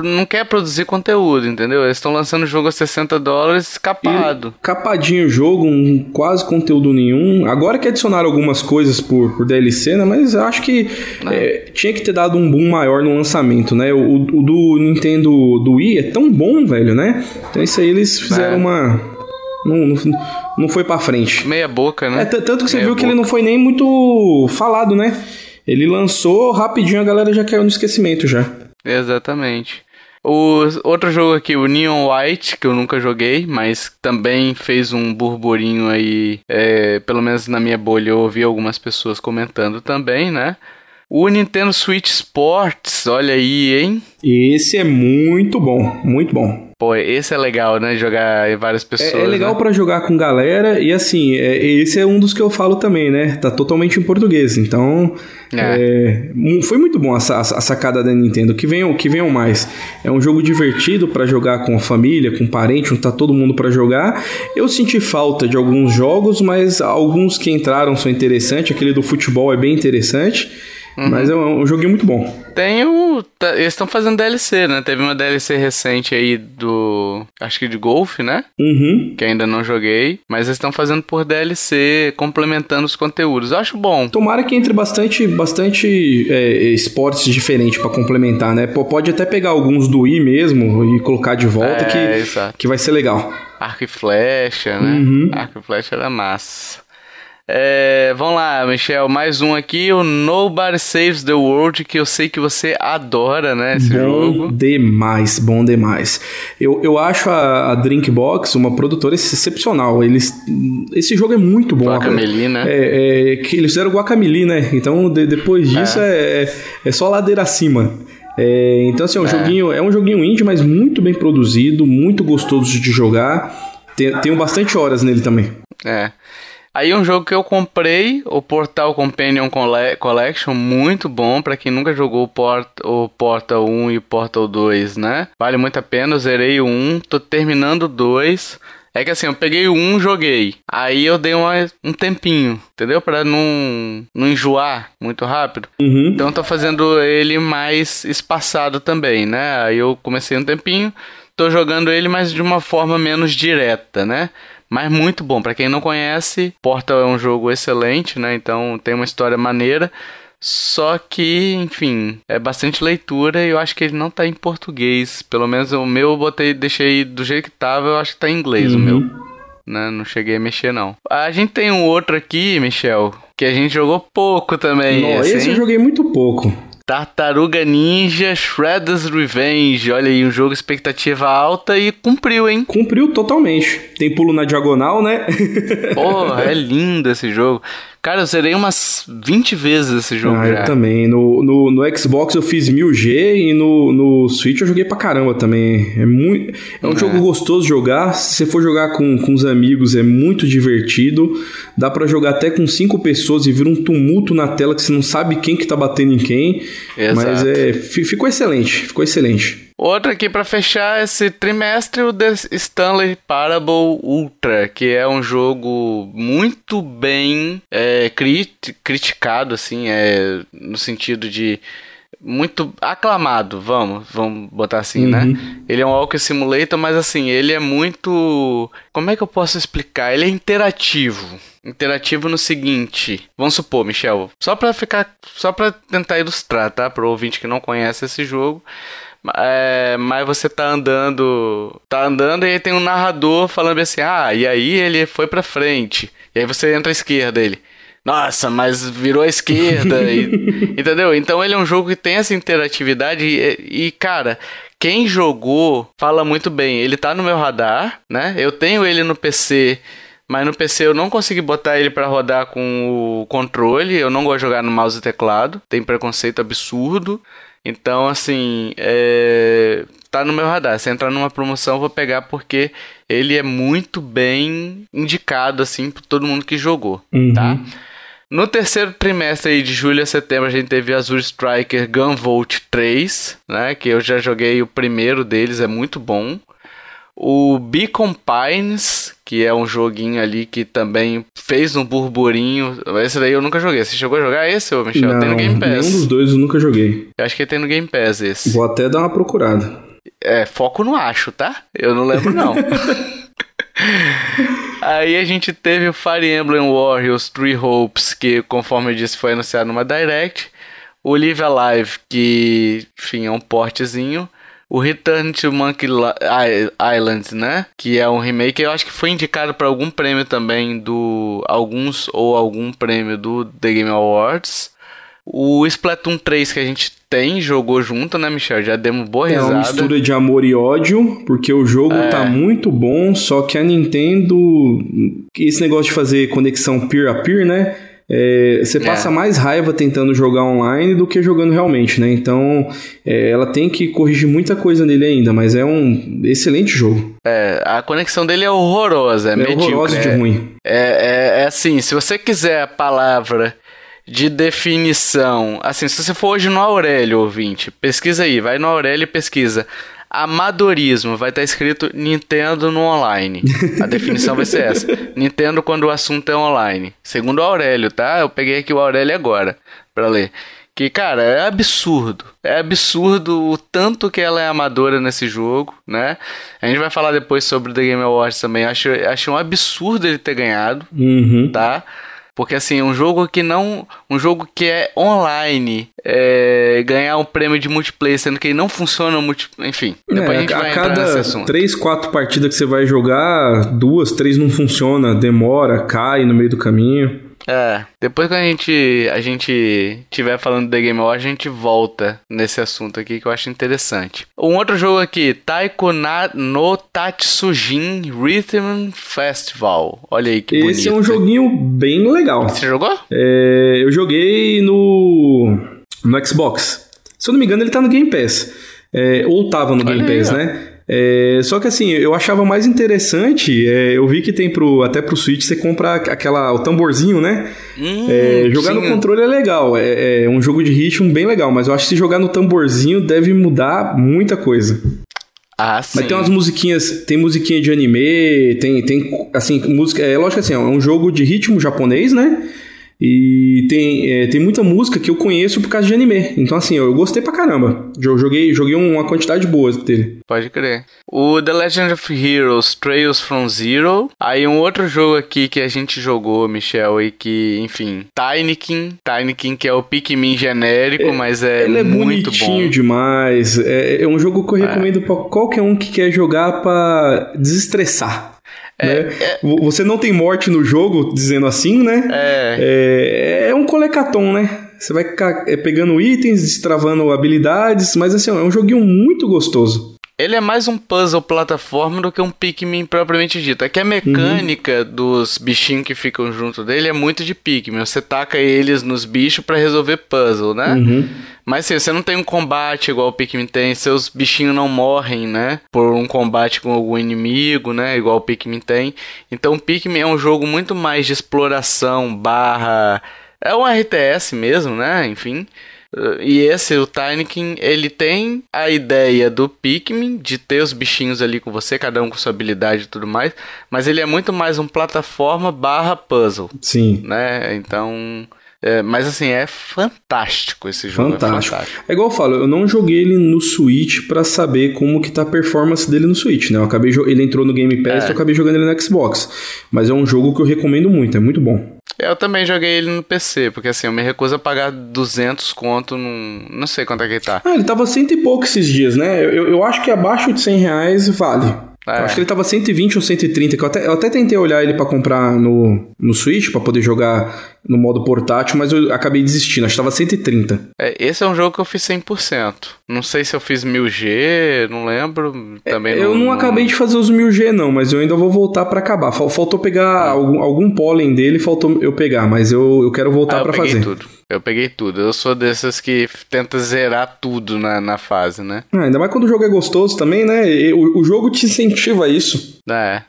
não quer produzir conteúdo, entendeu? Eles estão lançando o jogo a 60 dólares capado. E capadinho o jogo, um, quase conteúdo nenhum. Agora que adicionaram algumas coisas por, por DLC, né? Mas eu acho que é, tinha que ter dado um boom maior no lançamento, né? O, o do Nintendo do Wii é tão bom, velho, né? Então isso aí eles fizeram É. uma. Não, não, não foi pra frente. Meia boca, né? É, tanto que você Meia viu que ele boca. não foi nem muito falado, né? Ele lançou rapidinho, a galera já caiu no esquecimento já. Exatamente. O outro jogo aqui, o Neon White, que eu nunca joguei, mas também fez um burburinho aí, é, pelo menos na minha bolha eu ouvi algumas pessoas comentando também, né? O Nintendo Switch Sports, olha aí, hein? Esse é muito bom, muito bom. Pô, esse é legal, né? Jogar em várias pessoas. É, é legal né? pra jogar com galera e assim, é, esse é um dos que eu falo também, né? Tá totalmente em português, então É. é, foi muito bom a, sa- a sacada da Nintendo. Que venham, que venham mais. É um jogo divertido pra jogar com a família, com parente, onde tá todo mundo pra jogar. Eu senti falta de alguns jogos, mas alguns que entraram são interessantes. Aquele do futebol é bem interessante, Uhum. mas é um, um joguinho muito bom. Tem o. tá- eles estão fazendo DLC, né? Teve uma DLC recente aí do. Acho que de golfe, né? Uhum. Que ainda não joguei. Mas eles estão fazendo por DLC, complementando os conteúdos. Eu acho bom. Tomara que entre bastante, bastante é, esportes diferentes pra complementar, né? Pô, Pode até pegar alguns do Wii mesmo e colocar de volta É, que, exato. que vai ser legal. Arco e flecha, né? Uhum. Arco e flecha era massa. É, vamos lá, Michel, mais um aqui, o Nobody Saves the World, que eu sei que você adora, né, esse bom jogo. demais, bom demais. Eu, eu acho a, a Drinkbox uma produtora excepcional. Eles, esse jogo é muito bom. Guacameli, né? É, é, que eles fizeram Guacameli, né? Então de- depois disso é. É, é só ladeira acima. É, então assim, é um joguinho, é um joguinho indie, mas muito bem produzido, muito gostoso de jogar. Tem- Tenho bastante horas nele também. É. Aí um jogo que eu comprei, o Portal Companion Colle- Collection, muito bom pra quem nunca jogou o, Port o Portal 1 e o Portal 2, né? Vale muito a pena, eu zerei o 1, tô terminando o 2. É que assim, eu peguei o 1, joguei. Aí eu dei uma- um tempinho, entendeu? Pra não, não enjoar muito rápido. Uhum. Então eu tô fazendo ele mais espaçado também, né? Aí eu comecei um tempinho, tô jogando ele, mas de uma forma menos direta, né? Mas muito bom. Pra quem não conhece, Portal é um jogo excelente, né? Então tem uma história maneira. Só que, enfim, é bastante leitura e eu acho que ele não tá em português. Pelo menos o meu eu botei, deixei do jeito que tava, eu acho que tá em inglês o meu. Né? Não cheguei a mexer, não. A gente tem um outro aqui, Michel, que a gente jogou pouco também. Não, esse, esse eu hein? joguei muito pouco. Tartaruga Ninja Shredder's Revenge. Olha aí, um jogo expectativa alta e cumpriu, hein? Cumpriu totalmente. Tem pulo na diagonal, né? Porra, é lindo esse jogo. Cara, eu zerei umas 20 vezes esse jogo Ah, já. eu também. No, no, no Xbox eu fiz 1000G e no, no Switch eu joguei pra caramba também. É, muito, é um jogo gostoso de jogar. Se você for jogar com, com os amigos, é muito divertido. Dá pra jogar até com cinco pessoas e vira um tumulto na tela que você não sabe quem que tá batendo em quem. Exato. Mas é, fi- ficou excelente, ficou excelente. Outro aqui pra fechar esse trimestre, o The Stanley Parable Ultra, que é um jogo muito bem é, crit- criticado, assim, é, no sentido de muito aclamado, vamos, vamos botar assim, né? Ele é um Walker Simulator, mas assim, ele é muito, como é que eu posso explicar? Ele é interativo. Interativo no seguinte, vamos supor, Michel, só pra ficar, só pra tentar ilustrar, tá? Pro ouvinte que não conhece esse jogo, é, mas você tá andando, tá andando e aí tem um narrador falando assim, ah, e aí ele foi pra frente, e aí você entra à esquerda ele. Nossa, mas virou à esquerda, e- entendeu? Então ele é um jogo que tem essa interatividade e, e, cara, quem jogou fala muito bem. Ele tá no meu radar, né? Eu tenho ele no PC, mas no PC eu não consegui botar ele pra rodar com o controle. Eu não gosto de jogar no mouse e teclado, tem preconceito absurdo. Então, assim, é... tá no meu radar. Se entrar numa promoção, eu vou pegar porque ele é muito bem indicado, assim, por todo mundo que jogou, tá? No terceiro trimestre aí de julho a setembro, a gente teve Azure Striker Gunvolt 3, né? Que eu já joguei o primeiro deles, é muito bom. O Beacon Pines, que é um joguinho ali que também fez um burburinho. Esse daí eu nunca joguei. Você chegou a jogar esse, ô Michel? Não, tem no Game nenhum Pass. dos dois eu nunca joguei. Eu acho que tem no Game Pass esse. Vou até dar uma procurada. É, foco no acho, tá? Eu não lembro não. Aí a gente teve o Fire Emblem Warriors Three Hopes, que conforme eu disse foi anunciado numa Direct. O Live Alive, que enfim é um portezinho. O Return to Monkey Island, né? Que é um remake, eu acho que foi indicado para algum prêmio também do alguns ou algum prêmio do The Game Awards. O Splatoon 3 que a gente tem, jogou junto, né, Michel? Já demos boa É risada. uma mistura de amor e ódio, porque o jogo É. tá muito bom, só que a Nintendo, esse negócio de fazer conexão peer-a-peer, né? É, você passa mais raiva tentando jogar online do que jogando realmente, né? Então, é, ela tem que corrigir muita coisa nele ainda, mas é um excelente jogo. É, a conexão dele é horrorosa, é, É medíocre. horrorosa de é, ruim. É, é, é assim, se você quiser a palavra de definição, assim, se você for hoje no Aurélio, ouvinte, pesquisa aí, vai no Aurélio e pesquisa. Amadorismo, vai estar escrito Nintendo no online. A definição vai ser essa. Nintendo quando o assunto é online. Segundo o Aurélio, tá? Eu peguei aqui o Aurélio agora pra ler. Que, cara, é absurdo. É absurdo o tanto que ela é amadora nesse jogo, né? A gente vai falar depois sobre o The Game Awards também. Acho, acho um absurdo ele ter ganhado Uhum. tá? Porque assim, um jogo que não. Um jogo que é online, é, ganhar um prêmio de multiplayer, sendo que ele não funciona multi... Enfim, depois É, a gente a vai entrar nesse cada assunto. três, quatro partidas que você vai jogar, duas, três não funciona, demora, cai no meio do caminho. É, depois que a gente, a gente tiver falando do The Game Awards, a gente volta nesse assunto aqui que eu acho interessante. Um outro jogo aqui, Taiko na, no Tatsujin Rhythm Festival. Olha aí que bonito. Esse é um joguinho bem legal. Você jogou? É, eu joguei no, no Xbox. Se eu não me engano, ele tá no Game Pass. É, ou tava no Game Olha aí, Pass, ó. né? É, só que assim, eu achava mais interessante, é, eu vi que tem pro, até pro Switch, você compra aquela, o tamborzinho, né? Hum, É, jogar no sim. controle é legal, é, é um jogo de ritmo bem legal, mas eu acho que se jogar no tamborzinho deve mudar muita coisa. Ah, sim. Mas tem umas musiquinhas, tem musiquinha de anime, tem, tem assim, música, é lógico assim, é um jogo de ritmo japonês, né? E tem, é, tem muita música que eu conheço por causa de anime. Então, assim, eu gostei pra caramba. Eu joguei, joguei uma quantidade boa dele. Pode crer. O The Legend of Heroes Trails from Zero. Aí um outro jogo aqui que a gente jogou, Michel, e que, enfim, Tinykin. Tinykin, que é o Pikmin genérico, mas é, Ele é muito bonitinho bom. demais. É, é um jogo que eu recomendo pra qualquer um que quer jogar pra desestressar. É, né? Vo- Você não tem morte no jogo, dizendo assim, né? É, É, é um colecaton, né? Você vai é, pegando itens, destravando habilidades, mas assim, é um joguinho muito gostoso. Ele é mais um puzzle plataforma do que um Pikmin propriamente dito. É que a mecânica dos bichinhos que ficam junto dele é muito de Pikmin. Você taca eles nos bichos pra resolver puzzle, né? Uhum. Mas assim, você não tem um combate igual o Pikmin tem, seus bichinhos não morrem, né? Por um combate com algum inimigo, né? Igual o Pikmin tem. Então o Pikmin é um jogo muito mais de exploração, barra... É um RTS mesmo, né? Enfim... E esse, o Tinykin, ele tem a ideia do Pikmin, de ter os bichinhos ali com você, cada um com sua habilidade e tudo mais, mas ele é muito mais um plataforma barra puzzle, Sim. né? Então... é, mas assim, é fantástico esse jogo. É Fantástico. fantástico. É igual eu falo, eu não joguei ele no Switch pra saber como que tá a performance dele no Switch, né? Eu acabei ele entrou no Game Pass, É. eu acabei jogando ele no Xbox. Mas é um jogo que eu recomendo muito, é muito bom. Eu também joguei ele no PC, porque assim, eu me recuso a pagar 200 conto num... Não sei quanto é que ele tá. Ah, ele tava cento e pouco esses dias, né? Eu, eu- acho que abaixo de 100 reais vale. É. Eu acho que ele tava 120 ou 130, que eu até, eu até tentei olhar ele pra comprar no, no Switch, pra poder jogar no modo portátil, mas eu acabei desistindo, acho que tava 130. É, esse é um jogo que eu fiz 100%. Não sei se eu fiz 1000G, não lembro. Também É, eu não acabei de fazer os 1000G não, mas eu ainda vou voltar pra acabar. Fal- Faltou pegar algum, algum pólen dele, faltou eu pegar, mas eu, eu quero voltar Ah, peguei fazer. tudo. Eu peguei tudo. Eu sou desses que tenta zerar tudo na, na fase, né? Ah, ainda mais quando o jogo é gostoso também, né? E O, o jogo te incentiva a isso. É.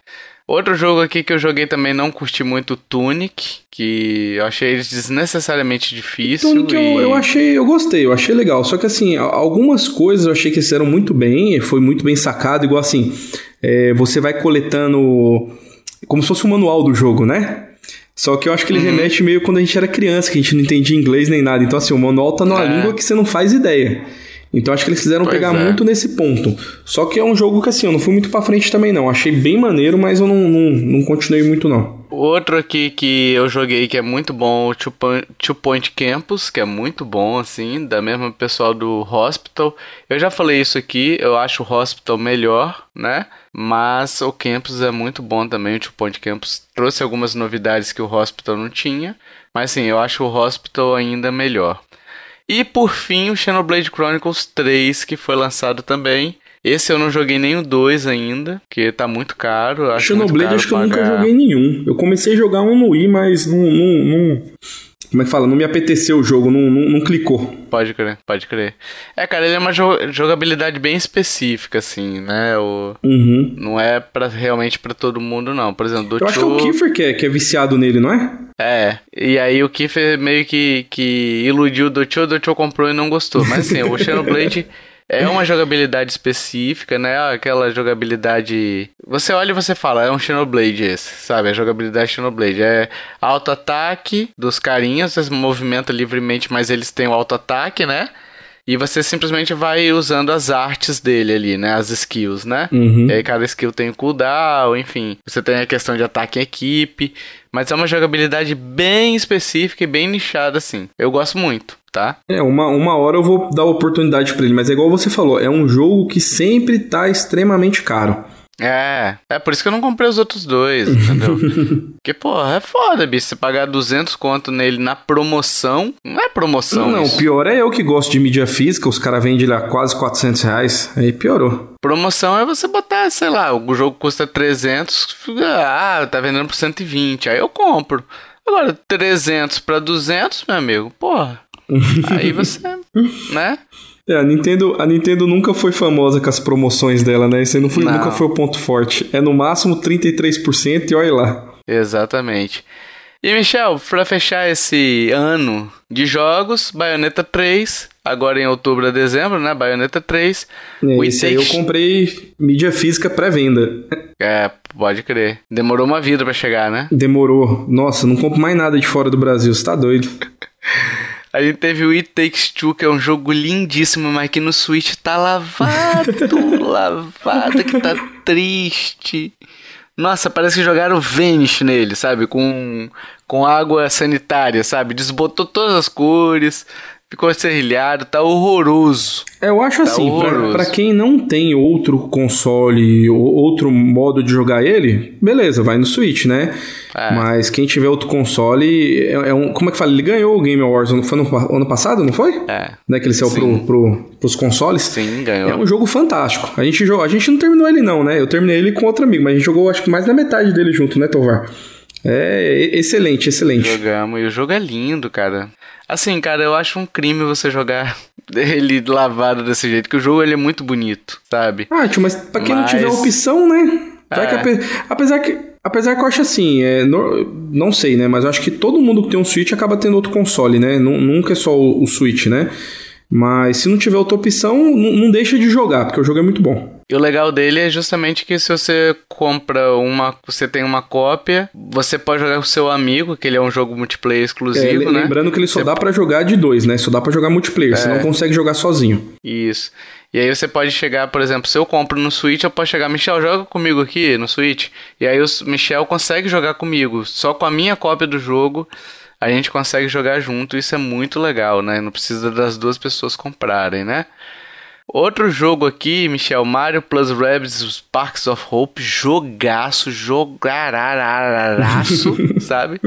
Outro jogo aqui que eu joguei também não curti muito, Tunic, que eu achei ele desnecessariamente difícil. Tunic eu, e- eu achei, eu gostei, eu achei legal. Só que assim, algumas coisas eu achei que fizeram muito bem, foi muito bem sacado, igual assim, é, você vai coletando como se fosse o manual do jogo, né? Só que eu acho que Uhum. ele remete meio quando a gente era criança, que a gente não entendia inglês nem nada. Então, assim, o manual tá numa É. língua que você não faz ideia. Então acho que eles quiseram Pois pegar é. muito nesse ponto. Só que é um jogo que assim, eu não fui muito pra frente também não. Achei bem maneiro, mas eu não, não, não continuei muito não. Outro aqui que eu joguei que é muito bom, o Two Point, Two Point Campus, que é muito bom, assim, da mesma pessoal do Hospital. Eu já falei isso aqui, eu acho o Hospital melhor, né? Mas o Campus é muito bom também, o Two Point Campus trouxe algumas novidades que o Hospital não tinha. Mas assim, eu acho o Hospital ainda melhor. E por fim, o Xenoblade Chronicles 3, que foi lançado também. Esse eu não joguei nem o 2 ainda, porque tá muito caro. Acho muito Xenoblade caro acho que eu nunca joguei nenhum. Eu comecei a jogar um no Wii, mas não, não, não- Como é que fala? Não me apeteceu o jogo, não, não, não clicou. Pode crer, pode crer. É, cara, ele é uma jo- jogabilidade bem específica, assim, né? O... Uhum. Não é pra, realmente pra todo mundo, não. Por exemplo, do Eu acho que é o Kiefer que é, que é viciado nele, não é? É, e aí o Kiefer meio que, que iludiu o Docho, o Docho comprou e não gostou. Mas assim, o Xenoblade é uma jogabilidade específica, né? Aquela jogabilidade... Você olha e você fala, é um Xenoblade esse, sabe? A jogabilidade Xenoblade. É auto-ataque dos carinhas, você se movimenta livremente, mas eles têm o auto-ataque, né? E você simplesmente vai usando as artes dele ali, né? As skills, né? Uhum. E aí cada skill tem o cooldown, enfim. Você tem a questão de ataque em equipe. Mas é uma jogabilidade bem específica e bem nichada, assim. Eu gosto muito, tá? É, uma, uma hora eu vou dar oportunidade pra ele, mas é igual você falou, é um jogo que sempre tá extremamente caro. É, é por isso que eu não comprei os outros dois, entendeu? Porque, porra, é foda, bicho. Você pagar 200 conto nele na promoção, não é promoção Não, isso. pior é eu que gosto de mídia física, os caras vendem lá quase 400 reais, aí piorou. Promoção é você botar, sei lá, o jogo custa 300, ah, tá vendendo por 120, aí eu compro. Agora, 300 pra 200, meu amigo, porra. Aí você, né? É, a Nintendo, a Nintendo nunca foi famosa com as promoções dela, né? Esse não foi, Não. nunca foi o ponto forte. É no máximo 33% e olha lá. Exatamente. E Michel, pra fechar esse ano de jogos, Bayonetta 3, agora em outubro a dezembro, né? Bayonetta 3. É, esse aí eu comprei mídia física pré-venda. É, pode crer. Demorou uma vida pra chegar, né? Demorou. Nossa, não compro mais nada de fora do Brasil, você tá doido. A gente teve o It Takes Two, que é um jogo lindíssimo, mas que no Switch tá lavado, lavado, que tá triste. Nossa, parece que jogaram Vanish nele, sabe? Com, com água sanitária, sabe? Desbotou todas as cores, ficou serrilhado, tá horroroso. É, Eu acho assim, pra, horroroso. pra quem não tem outro console ou outro modo de jogar ele, beleza, vai no Switch, né? É. Mas quem tiver outro console, é, é um. Como é que fala? Ele ganhou o Game Awards ano- foi no ano passado, não foi? É. Né, que ele saiu pro, pro, pros consoles. Sim, ganhou. É um jogo fantástico. A gente, a gente não terminou ele, não, né? Eu terminei ele com outro amigo, mas a gente jogou acho que mais da metade dele junto, né, Tovar? É excelente, excelente. Jogamos, e o jogo é lindo, cara. Assim, cara, eu acho um crime você jogar ele lavado desse jeito, que o jogo ele é muito bonito, sabe? Ah, tio, mas pra quem não Mas- tiver opção, né? Vai É. que ape- apesar que apesar que eu acho assim, é, no- não sei, né? Mas eu acho que todo mundo que tem um Switch acaba tendo outro console, né? Nu- nunca é só o, o Switch, né? Mas se não tiver outra opção, não, não deixa de jogar, porque o jogo é muito bom. E o legal dele é justamente que se você compra uma, você tem uma cópia, você pode jogar com o seu amigo, que ele é um jogo multiplayer É, exclusivo, le- né? lembrando que ele só Você- dá pra jogar de dois, né? Só dá pra jogar multiplayer, você não consegue jogar sozinho. Isso. E aí você pode chegar, por exemplo, se eu compro no Switch, eu posso chegar, Michel, joga comigo aqui no Switch. E aí o Michel consegue jogar comigo. Só com a minha cópia do jogo, a gente consegue jogar junto. Isso é muito legal, né? Não precisa das duas pessoas comprarem, né? Outro jogo aqui, Michel, Mario Plus Rabbids Sparks of Hope, jogaço, jogararaço, sabe?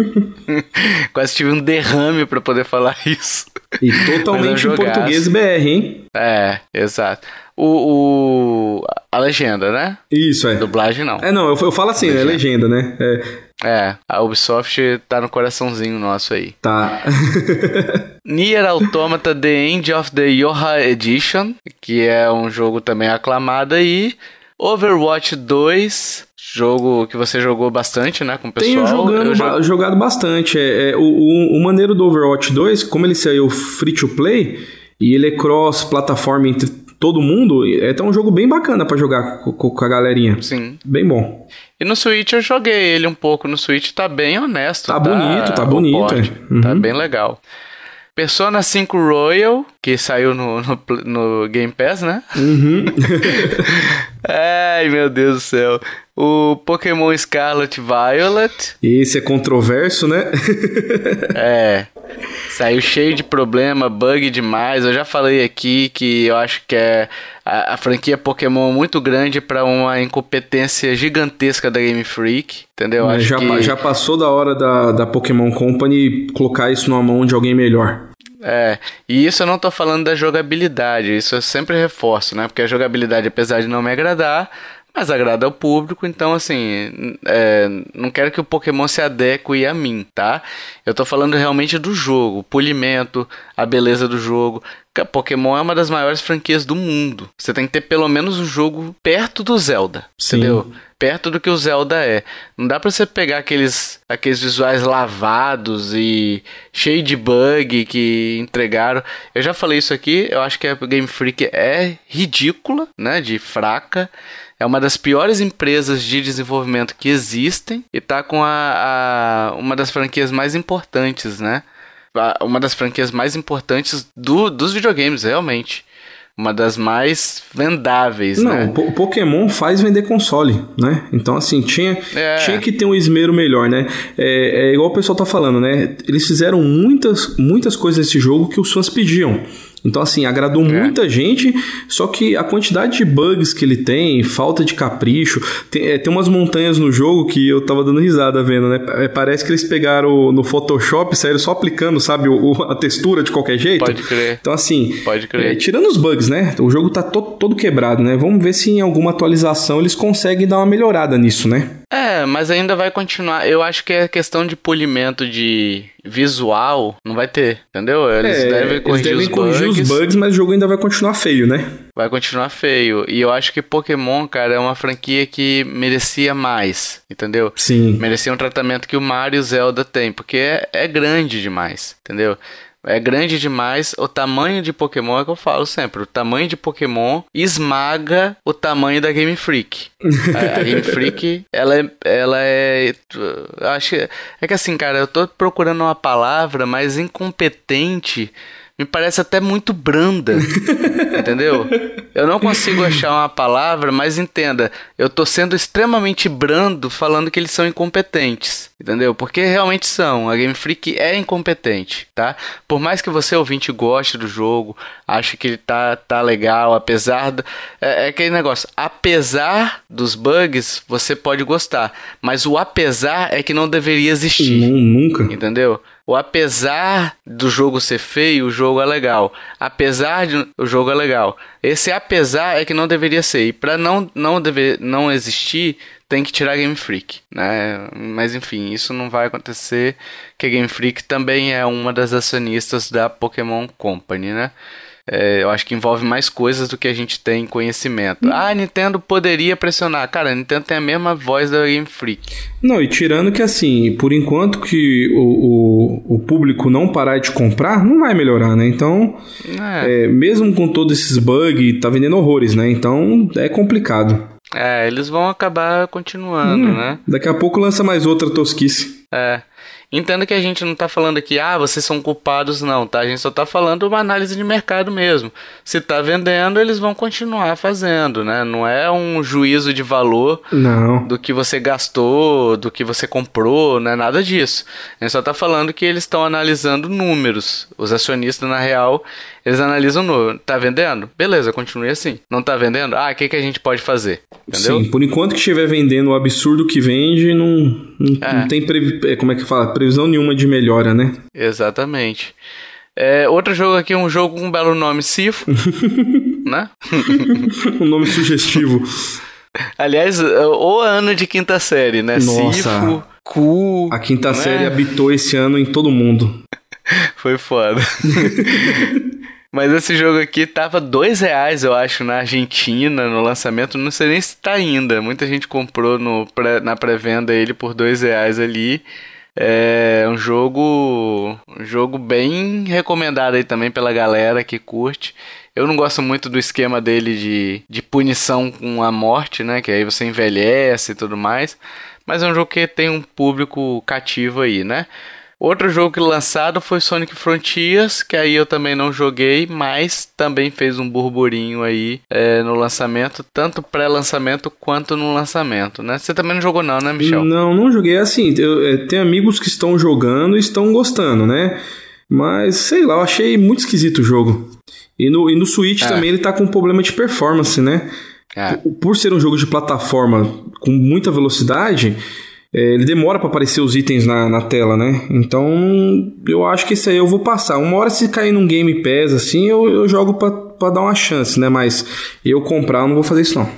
Quase tive um derrame pra poder falar isso. E é totalmente em português BR, hein? É, exato. O, o- a legenda, né? Isso, é. Dublagem não. É, não, eu, eu falo assim, é legenda, né? É, É, a Ubisoft tá no coraçãozinho nosso aí. tá. Nier Automata The End of the Yoha Edition, que é um jogo também aclamado aí. Overwatch 2, jogo que você jogou bastante, né, com o pessoal. Tenho jogando, Eu ba- jo- jogado bastante. É, é, o, o, o maneiro do Overwatch 2, como ele saiu free to play e ele é cross-plataforma entre todo mundo, é até um jogo bem bacana pra jogar co- co- com, a galerinha. Sim. Bem bom. E no Switch eu joguei ele um pouco. No Switch tá bem honesto. Tá bonito, tá bonito, o porte. é. Uhum. Tá bem legal. Persona 5 Royal, que saiu no, no, no Game Pass, né? Uhum. Ai, meu Deus do céu. O Pokémon Scarlet Violet, Esse é controverso, né? é. Saiu cheio de problema, bug demais. Eu já falei aqui que eu acho que é a, a franquia Pokémon muito grande pra uma incompetência gigantesca da Game Freak, entendeu? Eu acho já, que... já passou da hora da, da Pokémon Company colocar isso numa mão de alguém melhor. É, e isso eu não tô falando da jogabilidade, isso eu sempre reforço, né? Porque a jogabilidade, apesar de não me agradar, mas agrada ao público, então assim, é, não quero que o Pokémon se adeque a mim, tá? Eu tô falando realmente do jogo, o polimento, a beleza do jogo. Pokémon é uma das maiores franquias do mundo. Você tem que ter pelo menos o jogo perto do Zelda, Sim. entendeu? Perto do que o Zelda é. Não dá pra você pegar aqueles, aqueles visuais lavados e cheio de bug que entregaram. Eu já falei isso aqui, eu acho que a Game Freak é ridícula, né? De fraca. É uma das piores empresas de desenvolvimento que existem e tá com a, a- uma das franquias mais importantes, né? uma das franquias mais importantes do, dos videogames, realmente. Uma das mais vendáveis, Não, né? o Po- Pokémon faz vender console, né? Então, assim, tinha, É. tinha que ter um esmero melhor, né? É, é igual o pessoal tá falando, né? Eles fizeram muitas, muitas coisas nesse jogo que os fãs pediam. Então, assim, agradou muita gente, só que a quantidade de bugs que ele tem, falta de capricho. Tem, é, tem umas montanhas no jogo que eu tava dando risada vendo, né? É, parece que eles pegaram no Photoshop, saíram só aplicando, sabe, o- o- a textura de qualquer jeito. Pode crer. Então, assim, Pode crer. é, tirando os bugs, né? O jogo tá to- todo quebrado, né? Vamos ver se em alguma atualização eles conseguem dar uma melhorada nisso, né? É, mas ainda vai continuar. Eu acho que é questão de polimento de visual não vai ter, entendeu? Eles É, devem corrigir, devem os, corrigir bugs, os bugs, mas o jogo ainda vai continuar feio, né? vai continuar feio. E eu acho que Pokémon, cara, é uma franquia que merecia mais, entendeu? Sim. Merecia um tratamento que o Mario e o Zelda têm, porque é, é grande demais, entendeu? É grande demais, o tamanho de Pokémon é o que eu falo sempre. O tamanho de Pokémon esmaga o tamanho da Game Freak. A, a Game Freak, ela é. Ela é. Acho que. É que assim, cara, eu tô procurando uma palavra, mas incompetente me parece até muito branda. entendeu? Eu não consigo achar uma palavra, mas entenda, eu tô sendo extremamente brando falando que eles são incompetentes. Entendeu? Porque realmente são. A Game Freak é incompetente, tá? Por mais que você ouvinte goste do jogo, ache que ele tá, tá legal, apesar do, é, é aquele negócio, apesar dos bugs, você pode gostar, mas o apesar é que não deveria existir. Não, nunca. Entendeu? O apesar do jogo ser feio, o jogo é legal. Apesar de o jogo é legal. Esse apesar é que não deveria ser. E pra não não dever não existir, tem que tirar Game Freak, né? Mas enfim, isso não vai acontecer, que a Game Freak também é uma das acionistas da Pokémon Company, né? É, eu acho que envolve mais coisas do que a gente tem conhecimento. Ah, a Nintendo poderia pressionar. Cara, a Nintendo tem a mesma voz da Game Freak. Não, e tirando que assim, por enquanto que o, o, o público não parar de comprar, não vai melhorar, né? Então, É. é, mesmo com todos esses bugs, tá vendendo horrores, né? Então é complicado. É, eles vão acabar continuando, Hum, né? Daqui a pouco lança mais outra tosquice. É. Entendo que a gente não tá falando aqui, ah, vocês são culpados, não, tá? A gente só tá falando uma análise de mercado mesmo. Se tá vendendo, eles vão continuar fazendo, né? Não é um juízo de valor Não. do que você gastou, do que você comprou, não é nada disso. A gente só tá falando que eles estão analisando números. Os acionistas, na real, eles analisam número. Tá vendendo? Beleza, continue assim. Não tá vendendo? Ah, o que, que a gente pode fazer? Entendeu? Sim, por enquanto que estiver vendendo o absurdo que vende, não, não, É. não tem previ- é, como é que fala? previsão nenhuma de melhora, né? Exatamente. É, outro jogo aqui, um jogo com um belo nome, Sifo, né? um nome sugestivo. Aliás, o ano de quinta série, né? Nossa. Sifo, Cu. A quinta né? série habitou esse ano em todo mundo. Foi foda. Mas esse jogo aqui tava dois reais, eu acho, na Argentina, no lançamento. Não sei nem se tá ainda. Muita gente comprou no pré- na pré-venda ele por dois reais ali. É um jogo, um jogo bem recomendado aí também pela galera que curte. Eu não gosto muito do esquema dele de, de punição com a morte, né? Que aí você envelhece e tudo mais. Mas é um jogo que tem um público cativo aí, né? Outro jogo que lançado foi Sonic Frontiers, que aí eu também não joguei, mas também fez um burburinho aí é, no lançamento, tanto pré-lançamento quanto no lançamento, né? Você também não jogou não, né, Michel? Não, não joguei assim. Eu, é, tem amigos que estão jogando e estão gostando, né? Mas sei lá, eu achei muito esquisito o jogo. E no, e no Switch É. também ele tá com um problema de performance, né? É. Por- Por ser um jogo de plataforma com muita velocidade, é, ele demora pra aparecer os itens na, na tela, né? Então eu acho que isso aí eu vou passar. Uma hora se cair num Game Pass assim, eu, eu jogo pra dar uma chance, né? Mas eu comprar eu não vou fazer isso não.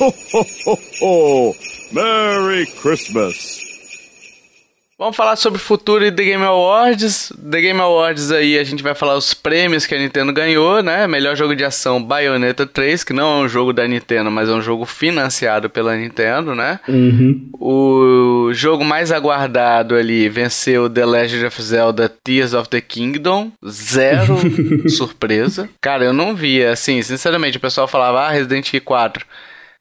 Ho, ho, ho, ho! Merry Christmas! Vamos falar sobre o futuro e The Game Awards. The Game Awards aí a gente vai falar os prêmios que a Nintendo ganhou, né? Melhor jogo de ação Bayonetta 3, que não é um jogo da Nintendo, mas é um jogo financiado pela Nintendo, né? Uhum. O jogo mais aguardado ali venceu The Legend of Zelda Tears of the Kingdom. Zero surpresa. Cara, eu não via, assim, sinceramente, o pessoal falava, ah, Resident Evil 4.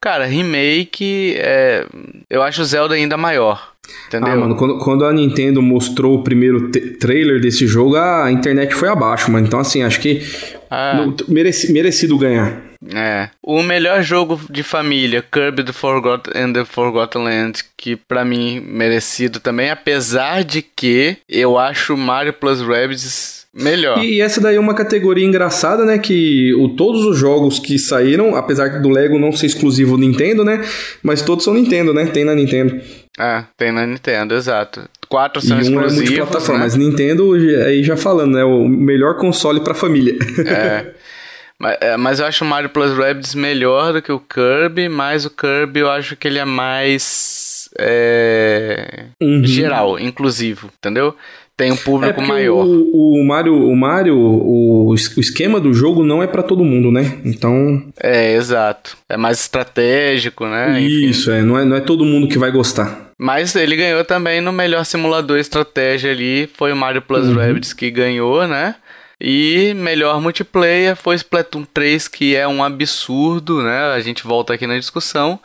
Cara, remake, é, eu acho o Zelda ainda maior. Entendeu? Ah, mano, quando, quando a Nintendo mostrou o primeiro trailer desse jogo, a internet foi abaixo, mano. Então, assim, acho que Ah. mereci- merecido ganhar. É. O melhor jogo de família, Kirby the Forgotten and the Forgotten Land, que pra mim merecido também, apesar de que eu acho Mario Plus Rabbids melhor. E, e essa daí é uma categoria engraçada, né? Que o, todos os jogos que saíram, apesar do Lego não ser exclusivo Nintendo, né? Mas todos são Nintendo, né? Tem na Nintendo. Ah, tem na Nintendo, exato. Quatro são e um é exclusivos, multiplataforma. né? Mas Nintendo, aí já falando, né? O melhor console pra família. É. Mas, é, mas eu acho o Mario Plus Rabbids melhor do que o Kirby, mas o Kirby eu acho que ele é mais é, Uhum. geral, inclusivo, entendeu? Tem um É público porque maior. O, o Mario, o Mario, o, o esquema do jogo não é pra todo mundo, né? Então, É, exato. É mais estratégico, né? Enfim. isso é, não é, não é todo mundo que vai gostar. Mas ele ganhou também no melhor simulador estratégia ali, foi o Mario Plus Uhum. Rabbids que ganhou, né? E melhor multiplayer foi Splatoon 3, que é um absurdo, né? A gente volta aqui na discussão.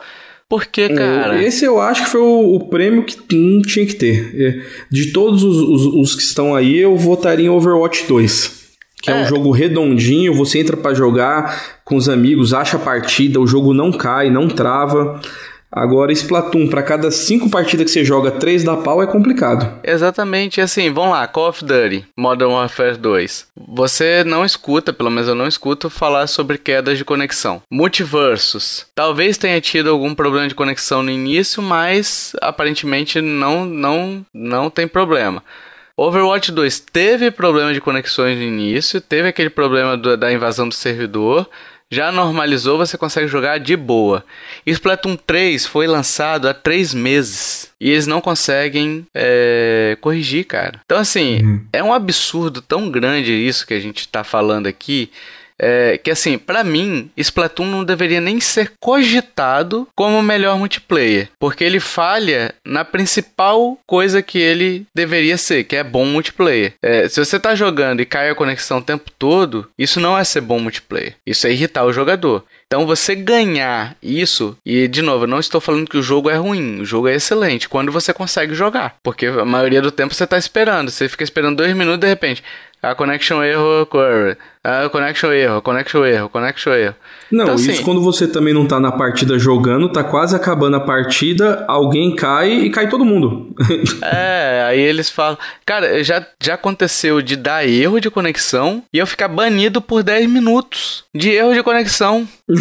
Porque, cara. Esse eu acho que foi o, o prêmio que não tinha que ter. É, De todos os, os- os que estão aí, eu votaria em Overwatch 2. Que é, um É. jogo redondinho, você entra pra jogar com os amigos, acha a partida, o jogo não cai, não trava. Agora, Splatoon, pra cada cinco partidas que você joga, três da pau é complicado. Exatamente, assim, vamos lá, Call of Duty, Modern Warfare 2. Você não escuta, pelo menos eu não escuto, falar sobre quedas de conexão. Multiversos. Talvez tenha tido algum problema de conexão no início, mas aparentemente não, não, não tem problema. Overwatch 2 teve problema de conexões no início, teve aquele problema do- da invasão do servidor, já normalizou, você consegue jogar de boa. Splatoon 3 foi lançado há três meses e eles não conseguem é, corrigir, cara. Então, assim, é um absurdo tão grande isso que a gente tá falando aqui. É, que assim, pra mim, Splatoon não deveria nem ser cogitado como o melhor multiplayer, porque ele falha na principal coisa que ele deveria ser, que é bom multiplayer. É, se você tá jogando e cai a conexão o tempo todo, isso não é ser bom multiplayer, isso é irritar o jogador. Então você ganhar isso, e de novo, eu não estou falando que o jogo é ruim, o jogo é excelente quando você consegue jogar. Porque a maioria do tempo você tá esperando, você fica esperando dois minutos de repente. A connection erro occurred. A connection erro, connection erro, connection erro. Não, Então, isso assim- quando você também não tá na partida jogando, tá quase acabando a partida, alguém cai e cai todo mundo. É, aí eles falam. Cara, já, já aconteceu de dar erro de conexão e eu ficar banido por 10 minutos de erro de conexão.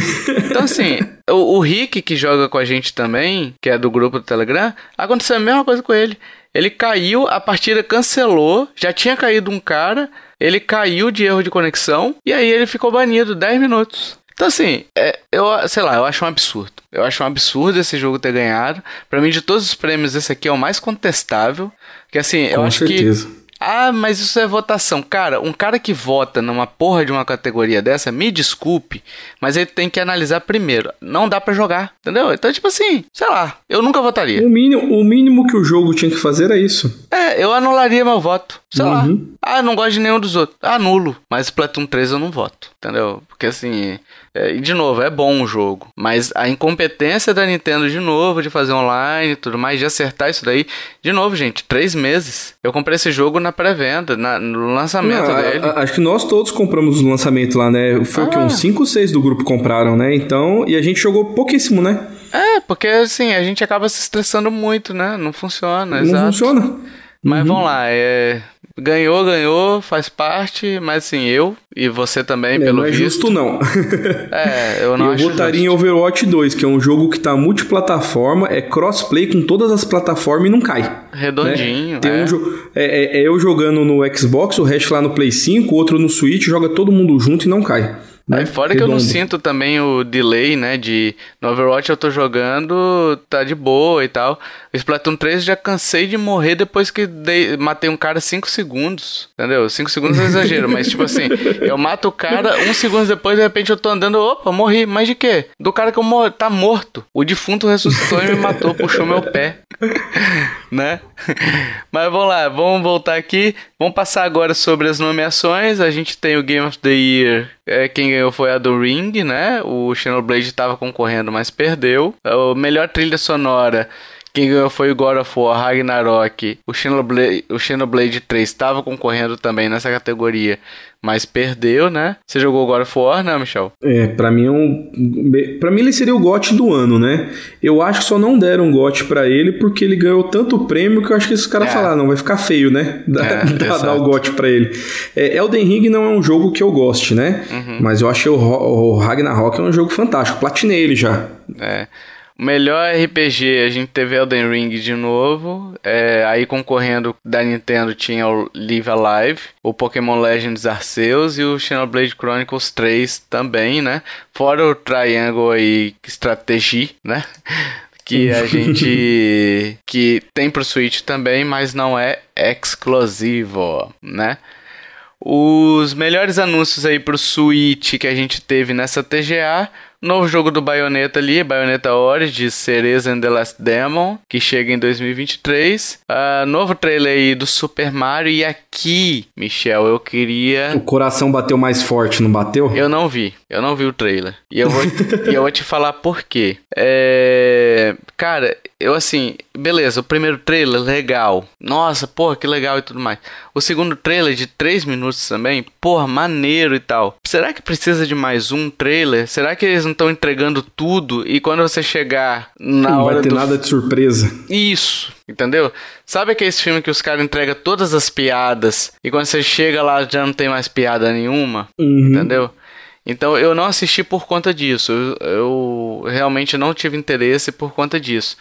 Então, assim, o, o Rick, que joga com a gente também, que é do grupo do Telegram, aconteceu a mesma coisa com ele. Ele caiu, a partida cancelou, já tinha caído um cara, ele caiu de erro de conexão e aí ele ficou banido 10 minutos. Então, assim, é, eu, sei lá, eu acho um absurdo. Eu acho um absurdo esse jogo ter ganhado. Pra mim, de todos os prêmios, esse aqui é o mais contestável. Que assim, eu Com acho certeza. que. Ah, mas isso é votação. Cara, um cara que vota numa porra de uma categoria dessa, me desculpe, mas ele tem que analisar primeiro. Não dá pra jogar, entendeu? Então, tipo assim, sei lá, eu nunca votaria. O mínimo, o mínimo que o jogo tinha que fazer era isso. É, eu anularia meu voto. Sei lá. Uhum. Ah, não gosto de nenhum dos outros. Anulo. Mas Splatoon 3 eu não voto. Entendeu? Porque assim. É, e de novo, é bom o jogo. Mas a incompetência da Nintendo de novo de fazer online e tudo mais, de acertar isso daí. De novo, gente, três meses. Eu comprei esse jogo na pré-venda, no lançamento Não, a- dele. a- acho que nós todos compramos no lançamento lá, né? Foi o que? Ah. Uns 5 ou 6 do grupo compraram, né? Então, e a gente jogou pouquíssimo, né? É, porque assim, a gente acaba se estressando muito, né? Não funciona, Não exato. funciona. Mas vamos lá, é. Ganhou, ganhou, faz parte, mas assim, eu e você também, É, pelo não é visto. justo, não. É, eu não eu acho votaria em justo. Overwatch 2, que é um jogo que tá multiplataforma, é crossplay com todas as plataformas e não cai. Redondinho, né? Tem é. um jo- é, é- é eu jogando no Xbox, o resto lá no Play 5, o outro no Switch, joga todo mundo junto e não cai. Né? Aí fora que eu não Redondo. sinto também o delay, né, de... No Overwatch eu tô jogando, tá de boa e tal. O Splatoon 3 já cansei de morrer depois que dei- matei um cara 5 segundos, entendeu? 5 segundos é exagero, mas tipo assim, eu mato o cara, um segundo depois, de repente eu tô andando, opa, morri, mas de quê? Do cara que eu tá morto. O defunto ressuscitou e me matou, puxou meu pé. Né? Mas vamos lá, vamos voltar aqui. Vamos passar agora sobre as nomeações. A gente tem o Game of the Year. É, quem ganhou foi a do Ring, né? O Xenoblade estava concorrendo, mas perdeu. O melhor trilha sonora. Quem ganhou foi o God of War, Ragnarok. O Xenoblade, o Xenoblade 3 estava concorrendo também nessa categoria, mas perdeu, né? Você jogou God of War, né, Michel? É, pra mim é um. Pra mim ele seria o GOT do ano, né? Eu acho que só não deram um GOT pra ele porque ele ganhou tanto prêmio que eu acho que esses caras É. falaram, não, vai ficar feio, né? Dar, É, o GOT pra ele. É, Elden Ring não é um jogo que eu goste, né? Uhum. Mas eu achei o, o Ragnarok é um jogo fantástico. Platinei ele já. É. O melhor RPG, a gente teve Elden Ring de novo. É, aí concorrendo da Nintendo tinha o Live Alive, o Pokémon Legends Arceus e o Xenoblade Chronicles 3 também, né? Fora o Triangle aí Strategy, né? Que a gente. que tem pro Switch também, mas não é exclusivo, né? Os melhores anúncios aí pro Switch que a gente teve nessa TGA. Novo jogo do Bayonetta ali, Bayonetta Origins, Cereza and the Last Demon, que chega em 2023. Ah, novo trailer aí do Super Mario. E aqui, Michel, eu queria. O coração bateu mais forte, não bateu? Eu não vi, eu não vi o trailer. E eu vou, e eu vou te falar por quê. É, cara, eu assim, beleza, o primeiro trailer, legal. Nossa, porra, que legal e tudo mais. O segundo trailer de 3 minutos também, porra, maneiro e tal. Será que precisa de mais um trailer? Será que eles não estão entregando tudo e quando você chegar na não hora vai ter do nada de surpresa. isso, entendeu? Sabe aquele filme que os caras entregam todas as piadas e quando você chega lá já não tem mais piada nenhuma? Uhum. Entendeu? Então eu não assisti por conta disso. Eu, eu realmente não tive interesse por conta disso.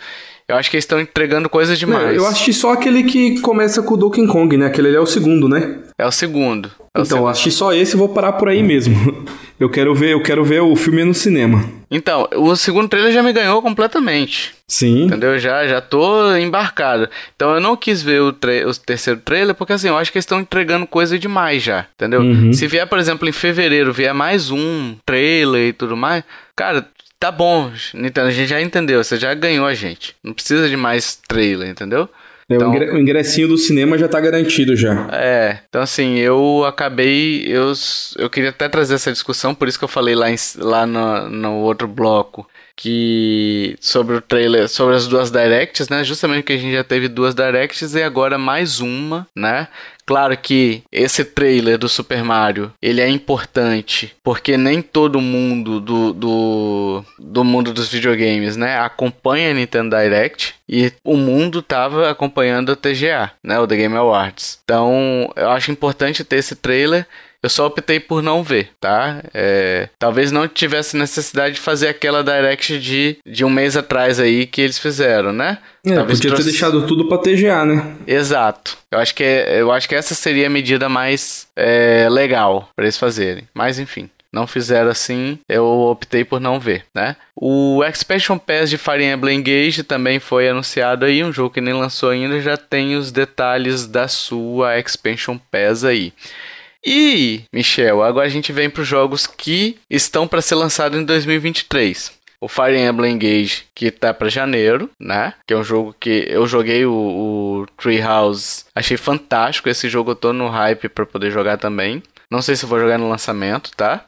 Eu acho que eles estão entregando coisa demais. Eu assisti só aquele que começa com o Donkey Kong, né? Aquele ali é o segundo, né? É o segundo. É o Então, eu segundo. assisti só esse e vou parar por aí mesmo. Eu quero ver, eu quero ver o filme no cinema. Então, o segundo trailer já me ganhou completamente. Sim. Entendeu? Já, já tô embarcado. Então eu não quis ver o, o terceiro trailer, porque assim, eu acho que eles estão entregando coisa demais já. Entendeu? Uhum. Se vier, por exemplo, em fevereiro, vier mais um trailer e tudo mais, cara, tá bom, Nintendo, a gente já entendeu, você já ganhou a gente. Não precisa de mais trailer, entendeu? Então- o, ingre- o ingressinho do cinema já tá garantido já. É, então assim, eu acabei. Eu, eu queria até trazer essa discussão, por isso que eu falei lá, em- lá no, no outro bloco que sobre o trailer, sobre as duas directs, né? Justamente porque a gente já teve duas directs e agora mais uma, né? Claro que esse trailer do Super Mario, ele é importante, porque nem todo mundo do, do, do mundo dos videogames, né, acompanha a Nintendo Direct e o mundo tava acompanhando a TGA, né, o The Game Awards. Então, eu acho importante ter esse trailer. Eu só optei por não ver, tá? É, talvez não tivesse necessidade de fazer aquela direct de, de um mês atrás aí que eles fizeram, né? É, Talvez podia trouxe- ter deixado tudo pra TGA, né? Exato. Eu acho que, é- eu acho que essa seria a medida mais é, legal para eles fazerem. Mas enfim. Não fizeram assim, eu optei por não ver, né? O Expansion Pass de Fire Emblem Engage também foi anunciado aí, um jogo que nem lançou ainda, já tem os detalhes da sua Expansion Pass aí. E, Michel, agora a gente vem para os jogos que estão para ser lançados em 2023. O Fire Emblem Engage, que tá para janeiro, né? Que é um jogo que eu joguei o, o Treehouse, achei fantástico. Esse jogo eu tô no hype para poder jogar também. Não sei se vou jogar no lançamento, tá?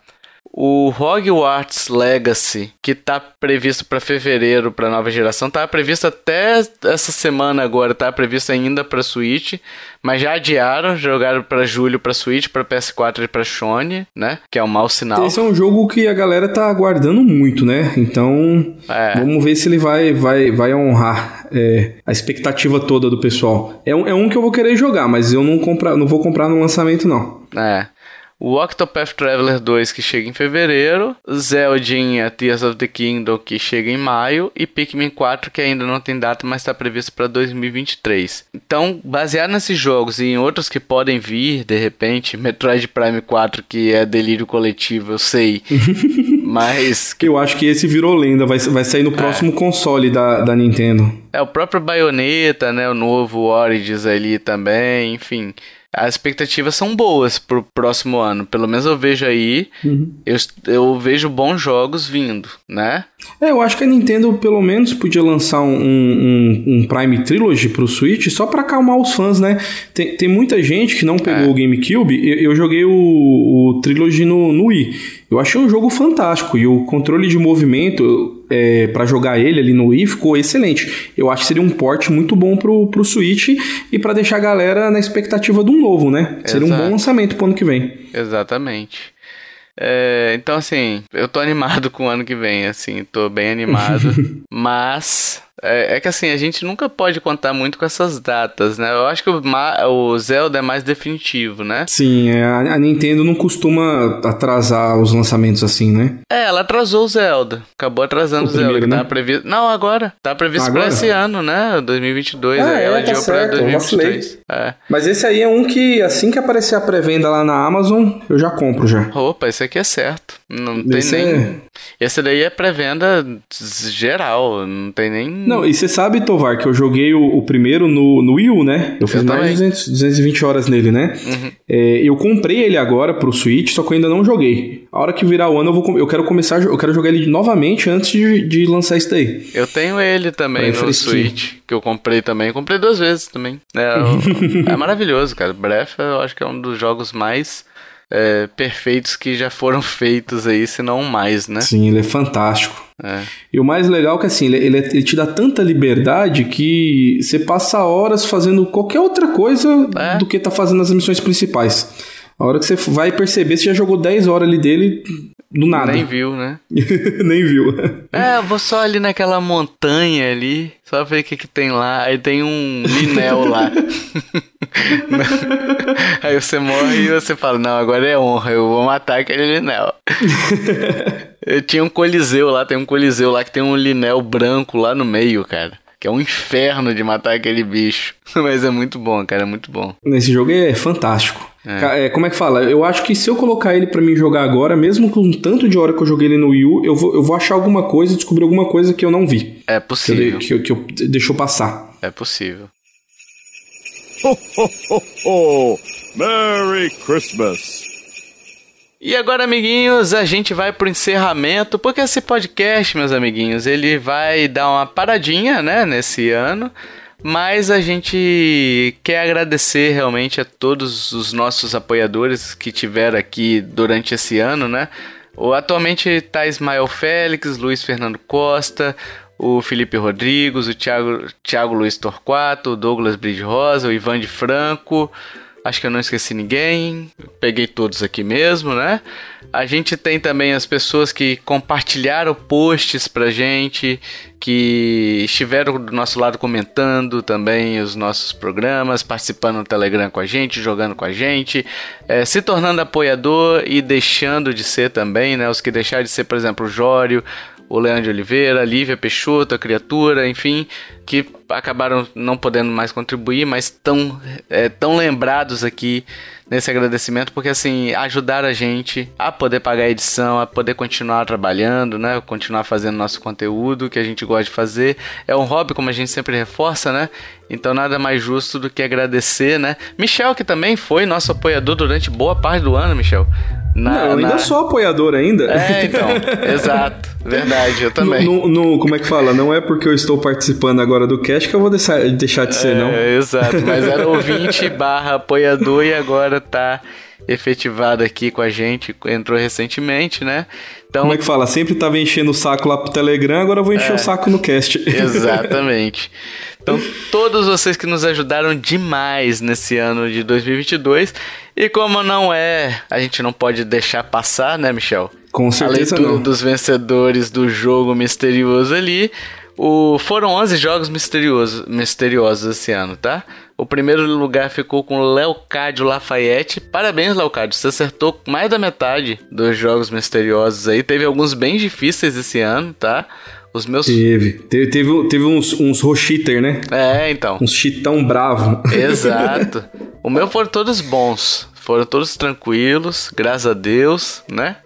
O Hogwarts Legacy, que tá previsto para fevereiro para nova geração, tá previsto até essa semana agora, tá previsto ainda para Switch, mas já adiaram, jogaram para julho para Switch, para PS4 e para Sony, né? Que é um mau sinal. Esse é um jogo que a galera tá aguardando muito, né? Então, É. vamos ver se ele vai, vai, vai honrar é, a expectativa toda do pessoal. É um, é um que eu vou querer jogar, mas eu não, comprar, não vou comprar no lançamento, não. É. O Octopath Traveler 2 que chega em fevereiro, Zeldinha Tears of the Kingdom que chega em maio e Pikmin 4 que ainda não tem data, mas está previsto para 2023. Então, baseado nesses jogos e em outros que podem vir, de repente, Metroid Prime 4 que é delírio coletivo, eu sei, mas Eu acho que esse virou lenda, vai, vai sair no próximo console da, da Nintendo. É, o próprio Bayonetta, né? O novo Origins ali também, enfim. As expectativas são boas pro próximo ano. Pelo menos eu vejo aí. Eu, eu vejo bons jogos vindo, né? É, eu acho que a Nintendo pelo menos podia lançar um, um, um Prime Trilogy pro Switch só pra acalmar os fãs, né? Tem, tem muita gente que não pegou É. o GameCube. Eu, eu joguei o, o Trilogy no, no Wii. Eu achei um jogo fantástico e o controle de movimento. É, para jogar ele ali no Wii ficou excelente. Eu acho que seria um porte muito bom pro, pro Switch e para deixar a galera na expectativa de um novo, né? Seria um Exato. bom lançamento pro ano que vem. Exatamente. É, então, assim, eu tô animado com o ano que vem, assim, tô bem animado. mas é, é que assim, a gente nunca pode contar muito com essas datas, né? Eu acho que o, Ma- o Zelda é mais definitivo, né? Sim, é, a a Nintendo não costuma atrasar os lançamentos assim, né? É, ela atrasou o Zelda. Acabou atrasando O o, Zelda. primeiro, que né? tava previsto. Não, agora. Tá previsto pra Agora? esse ano, né? 2022. Ah, aí é, ela tá adiou pra certo, eu 2023. É. Mas esse aí é um que assim que aparecer a pré-venda lá na Amazon, eu já compro já. Opa, esse aqui é certo. Não tem Esse nem. é- Esse daí é pré-venda geral. Não tem nem. Não, e você sabe, Tovar, que eu joguei o, o primeiro no, no Wii U, né? Eu fiz Eu mais de também. 200, 220 horas nele, né? É, eu comprei ele agora pro Switch, só que eu ainda não joguei. A hora que virar o ano, eu, vou, eu quero começar, eu quero jogar ele novamente antes de, de lançar isso daí. Eu tenho ele também Pra no. Switch, que eu comprei também. Comprei duas vezes também. É, é maravilhoso, cara. Breath eu acho que é um dos jogos mais é, perfeitos que já foram feitos aí, se não mais, né? Sim, ele é fantástico. É. E o mais legal é que assim, ele, ele, ele te dá tanta liberdade que você passa horas fazendo qualquer outra coisa É. do que tá fazendo as missões principais. A hora que você vai perceber, você já jogou 10 horas ali dele do nada. Nem viu, né? Nem viu. É, eu vou só ali naquela montanha ali, só ver o que que tem lá. Aí tem um Linel lá. Aí você morre e você fala, não, agora é honra, eu vou matar aquele Linel. Eu tinha um coliseu lá, tem um coliseu lá que tem um Linel branco lá no meio, cara. Que é um inferno de matar aquele bicho. Mas é muito bom, cara, é muito bom. Nesse jogo é fantástico. Ca- é, como é que fala? Eu acho que se eu colocar ele pra mim jogar agora, mesmo com o tanto de hora que eu joguei ele no Wii U, eu vou, eu vou achar alguma coisa, descobrir alguma coisa que eu não vi. É Que eu, possível, que eu, que eu deixou passar. é possível. Ho, ho, ho, ho! Merry Christmas! E agora, amiguinhos, a gente vai pro encerramento, porque esse podcast, meus amiguinhos, ele vai dar uma paradinha, né, nesse ano. Mas a gente quer agradecer realmente a todos os nossos apoiadores que tiveram aqui durante esse ano, né? O, atualmente tá Ismael Félix, Luiz Fernando Costa, o Felipe Rodrigues, o Thiago, Thiago Luiz Torquato, o Douglas Bride Rosa, o Ivan de Franco, Acho que eu não esqueci ninguém. Peguei todos aqui mesmo, né? A gente tem também as pessoas que compartilharam posts pra gente, que estiveram do nosso lado comentando também os nossos programas, participando no Telegram com a gente, jogando com a gente, eh, se tornando apoiador e deixando de ser também, né? Os que deixaram de ser, por exemplo, o Jório, o Leandro Oliveira, a Lívia Peixoto, a criatura, enfim, que acabaram não podendo mais contribuir, mas tão, é, tão lembrados aqui nesse agradecimento, porque assim, ajudaram a gente a poder pagar a edição, a poder continuar trabalhando, né? Continuar fazendo nosso conteúdo que a gente gosta de fazer. É um hobby, como a gente sempre reforça, né? Então nada mais justo do que agradecer, né? Michel, que também foi nosso apoiador durante boa parte do ano, Michel. Na- não, eu ainda na- sou apoiador ainda. É, então, exato. Verdade, eu também. No, no- como é que fala? Não é porque eu estou participando agora do cast que eu vou deixar, deixar de ser, não. É, exato, mas era ouvinte barra apoiador e agora tá efetivado aqui com a gente, entrou recentemente, né? Então, Como é que fala? Sempre tava enchendo o saco lá pro Telegram, agora eu vou encher o saco no cast. Exatamente. Então, todos vocês que nos ajudaram demais nesse ano de 2022. E como não é, a gente não pode deixar passar, né, Michel? Com certeza a leitura não. dos vencedores do jogo misterioso ali. O, foram 11 jogos misteriosos, misteriosos esse ano, tá? O primeiro lugar ficou com o Leocádio Lafayette. Parabéns, Leocádio. Você acertou mais da metade dos jogos misteriosos aí. Teve alguns bem difíceis esse ano, tá? Os meus. Teve. Teve, teve, teve uns, uns rocheater, né? É, então. Uns chitão bravo. Exato. O meu foram todos bons. Foram todos tranquilos, graças a Deus, né?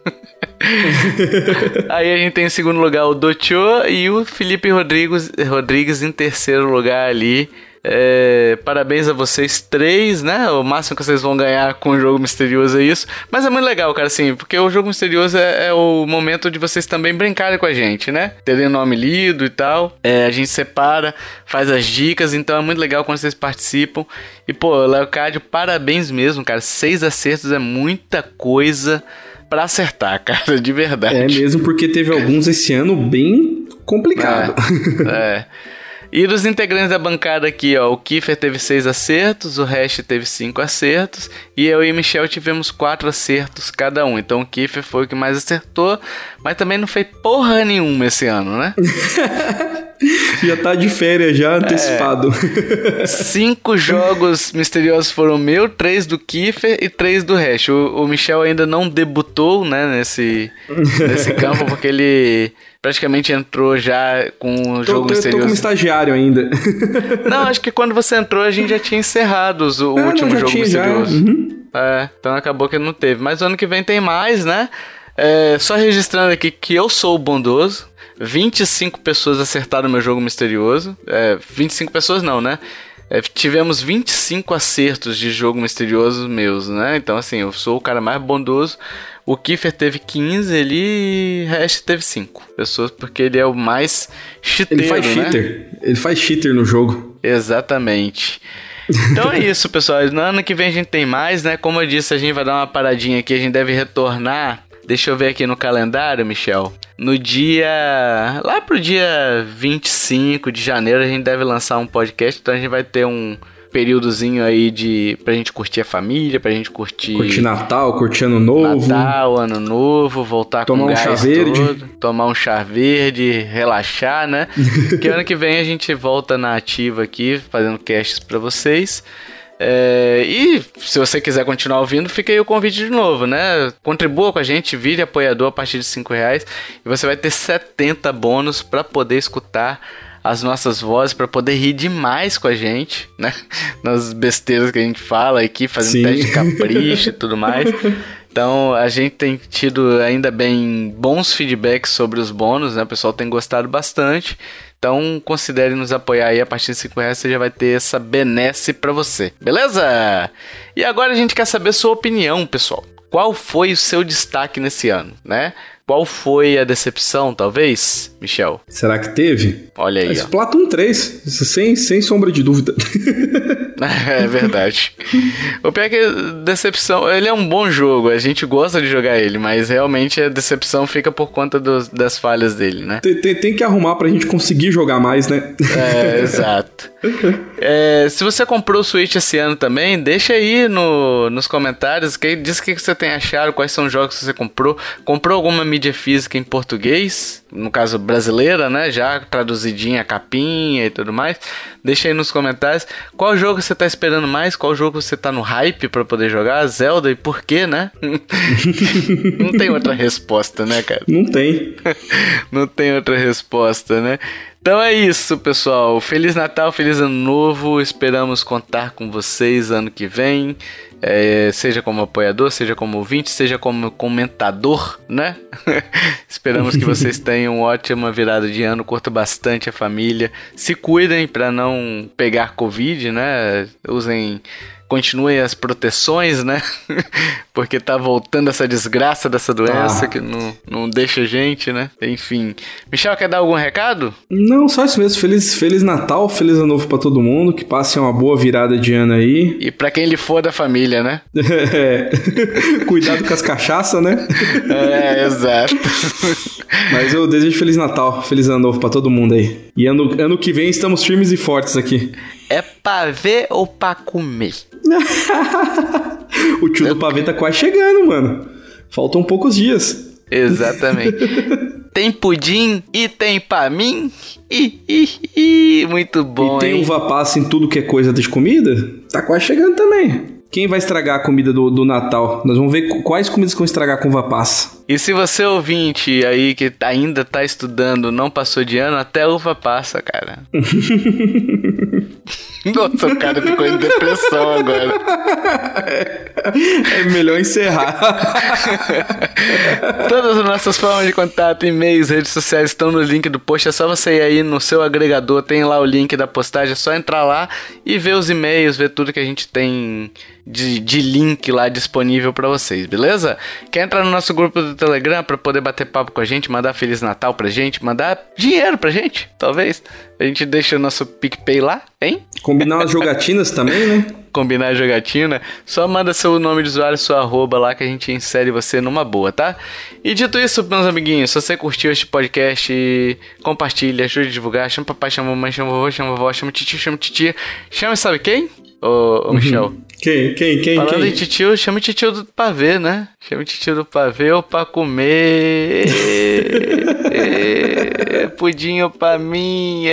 Aí a gente tem em segundo lugar o Docho e o Felipe Rodrigues, Rodrigues em terceiro lugar ali. É, parabéns a vocês três, né? O máximo que vocês vão ganhar com o jogo misterioso é isso. Mas é muito legal, cara, assim, porque o jogo misterioso é, é o momento de vocês também brincarem com a gente, né? Terem o nome lido e tal. É, a gente separa, faz as dicas, então é muito legal quando vocês participam. E, pô, Leocádio, parabéns mesmo, cara. Seis acertos é muita coisa pra acertar, cara, de verdade. É mesmo porque teve alguns esse ano bem complicado. É. E dos integrantes da bancada aqui, ó, o Kiefer teve seis acertos, o Hash teve cinco acertos e eu e Michel tivemos quatro acertos cada um. Então o Kiefer foi o que mais acertou, mas também não fez porra nenhuma esse ano, né? já tá de férias já antecipado. Cinco jogos misteriosos foram meu, três do Kiefer e três do Hash. O, o Michel ainda não debutou, né, nesse, nesse campo, porque ele praticamente entrou já com o Tô, jogo tô, tô misterioso. como estagiário ainda. Não, acho que quando você entrou a gente já tinha encerrado os- o não, último já jogo tinha, misterioso. Uhum. É, então acabou que não teve. Mas ano que vem tem mais, né? É, só registrando aqui que eu sou o bondoso. 25 pessoas acertaram meu jogo misterioso. É, 25 pessoas não, né? É, tivemos 25 acertos de jogo misterioso meus, né? Então, assim, eu sou o cara mais bondoso. O Kiefer teve 15 ali e o Hash teve 5 pessoas, porque ele é o mais chiteiro, Ele faz né? cheater. Ele faz cheater no jogo. Exatamente. Então é isso, pessoal. No ano que vem a gente tem mais, né? Como eu disse, a gente vai dar uma paradinha aqui, a gente deve retornar. Deixa eu ver aqui no calendário, Michel. No dia. Lá pro dia 25 de janeiro a gente deve lançar um podcast. Então a gente vai ter um períodozinho aí de. pra gente curtir a família, pra gente curtir. Curtir Natal, curtir Ano Novo. Natal, Ano Novo, voltar Tomar com um gás chá verde. todo, tomar um chá verde, relaxar, né? que ano que vem a gente volta na ativa aqui, fazendo casts pra vocês. É, e se você quiser continuar ouvindo, fica aí o convite de novo, né? Contribua com a gente, vire apoiador a partir de 5 reais e você vai ter 70 bônus pra poder escutar as nossas vozes, pra poder rir demais com a gente, né? Nas besteiras que a gente fala aqui, fazendo Sim. teste de capricho e tudo mais. Então a gente tem tido ainda bem bons feedbacks sobre os bônus, né? O pessoal tem gostado bastante. Então considere nos apoiar aí a partir de 5 reais, você já vai ter essa benesse pra você, beleza? E agora a gente quer saber sua opinião, pessoal. Qual foi o seu destaque nesse ano, né? Qual foi a decepção, talvez, Michel? Será que teve? Olha aí, ó. Splatoon 3, isso sem, sem sombra de dúvida. É verdade. O pior é que decepção, ele é um bom jogo, a gente gosta de jogar ele, mas realmente a decepção fica por conta dos- das falhas dele, né? tem, tem- tem que arrumar pra gente conseguir jogar mais, né? É, exato. É, se você comprou o Switch esse ano também, deixa aí no, nos comentários, que diz o que você tem achado, quais são os jogos que você comprou. Comprou alguma mídia física em português? No caso brasileira, né? Já traduzidinha a capinha e tudo mais. Deixa aí nos comentários qual jogo você tá esperando mais, qual jogo você tá no hype pra poder jogar, Zelda e por quê, né? Não tem outra resposta, né, cara? Não tem. Não tem outra resposta, né? Então é isso, pessoal. Feliz Natal, feliz Ano Novo. Esperamos contar com vocês ano que vem. É, seja como apoiador, seja como ouvinte, seja como comentador, né? Esperamos que vocês tenham uma ótima virada de ano, curta bastante a família, se cuidem para não pegar Covid, né? Usem continuem as proteções, né? Porque tá voltando essa desgraça dessa doença Tá. que não, não deixa a gente, né? Enfim. Michel, quer dar algum recado? Não, só isso mesmo. Feliz, Feliz Natal, Feliz Ano Novo pra todo mundo. Que passem uma boa virada de ano aí. E pra quem lhe for da família, né? É. Cuidado com as cachaças, né? É, exato. Mas eu desejo Feliz Natal, Feliz Ano Novo pra todo mundo aí. E ano, ano que vem estamos firmes e fortes aqui. É pra ver ou pra comer? O tio do pavê tá quase chegando, mano. Faltam poucos dias. Exatamente. tem pudim e tem pra mim. Ih, ih, ih, muito bom, e tem hein? uva passa em tudo que é coisa de comida? Tá quase chegando também. Quem vai estragar a comida do, do Natal? Nós vamos ver qu- quais comidas que vão estragar com uva passa. E se você ouvinte aí que ainda tá estudando, não passou de ano, até uva passa, cara. Nossa, o cara ficou em depressão agora. É melhor encerrar. Todas as nossas formas de contato, e-mails, redes sociais estão no link do post. É só você ir aí no seu agregador, tem lá o link da postagem. É só entrar lá e ver os e-mails, ver tudo que a gente tem de, de link lá disponível pra vocês, beleza? Quer entrar no nosso grupo do Telegram pra poder bater papo com a gente, mandar Feliz Natal pra gente, mandar dinheiro pra gente, talvez? A gente deixa o nosso PicPay lá, hein? Combinar umas jogatinas também, né? combinar a jogatina, só manda seu nome de usuário, sua arroba lá que a gente insere você numa boa, tá? E dito isso, meus amiguinhos, se você curtiu este podcast, compartilha, ajude a divulgar, chama papai, chama mamãe, chama vovô, chama vovó, chama titio, chama titia, chama sabe quem? Ô, ô Michel. Quem, quem, quem, Falando quem? em titio, chama o titio do pavê, né? Chama o titio do pavê ou pra comer. É, Pudinho pra mim.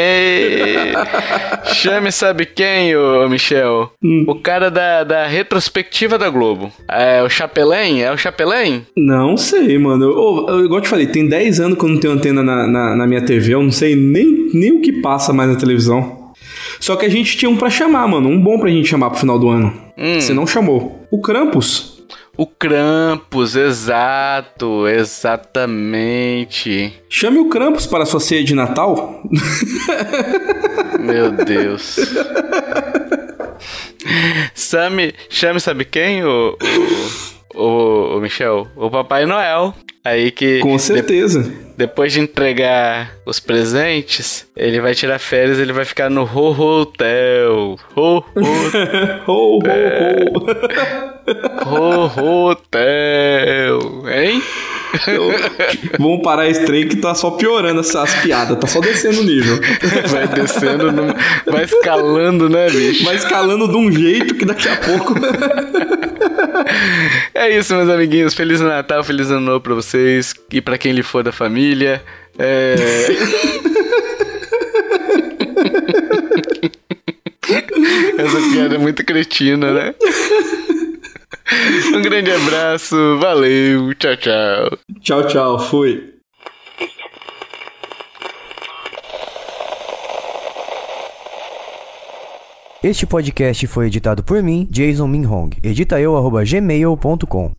Chame sabe quem, ô Michel? O cara da, da retrospectiva da Globo. É o Chapelém? É o Chapelém? Não sei, mano. Ô, eu, igual eu te falei, tem 10 anos que eu não tenho antena na, na, na minha TV, eu não sei nem, nem o que passa mais na televisão. Só que a gente tinha um pra chamar, mano. Um bom pra gente chamar pro final do ano. Você não chamou. O Krampus. O Krampus, exato, exatamente. Chame o Krampus para a sua ceia de Natal. Meu Deus. Chame, chame sabe quem, o, o, o, o Michel? O Papai Noel. Aí que Com certeza. depois de entregar os presentes, ele vai tirar férias, ele vai ficar no Ho Ho Hotel. Ho Ho Ho, ho, Ho ho. Ho Hotel. Hein? Vamos parar esse trem que tá só piorando essas as piadas, tá só descendo o nível. Vai descendo, no- vai escalando, né, bicho? Vai escalando de um jeito que daqui a pouco. É isso, meus amiguinhos. Feliz Natal, feliz Ano Novo pra vocês e pra quem lhe for da família. É... Essa piada é muito cretina, né? Um grande abraço, valeu, tchau, tchau. tchau, tchau, fui. Este podcast foi editado por mim, Jason Minhong. Edita eu, arroba gmail.com.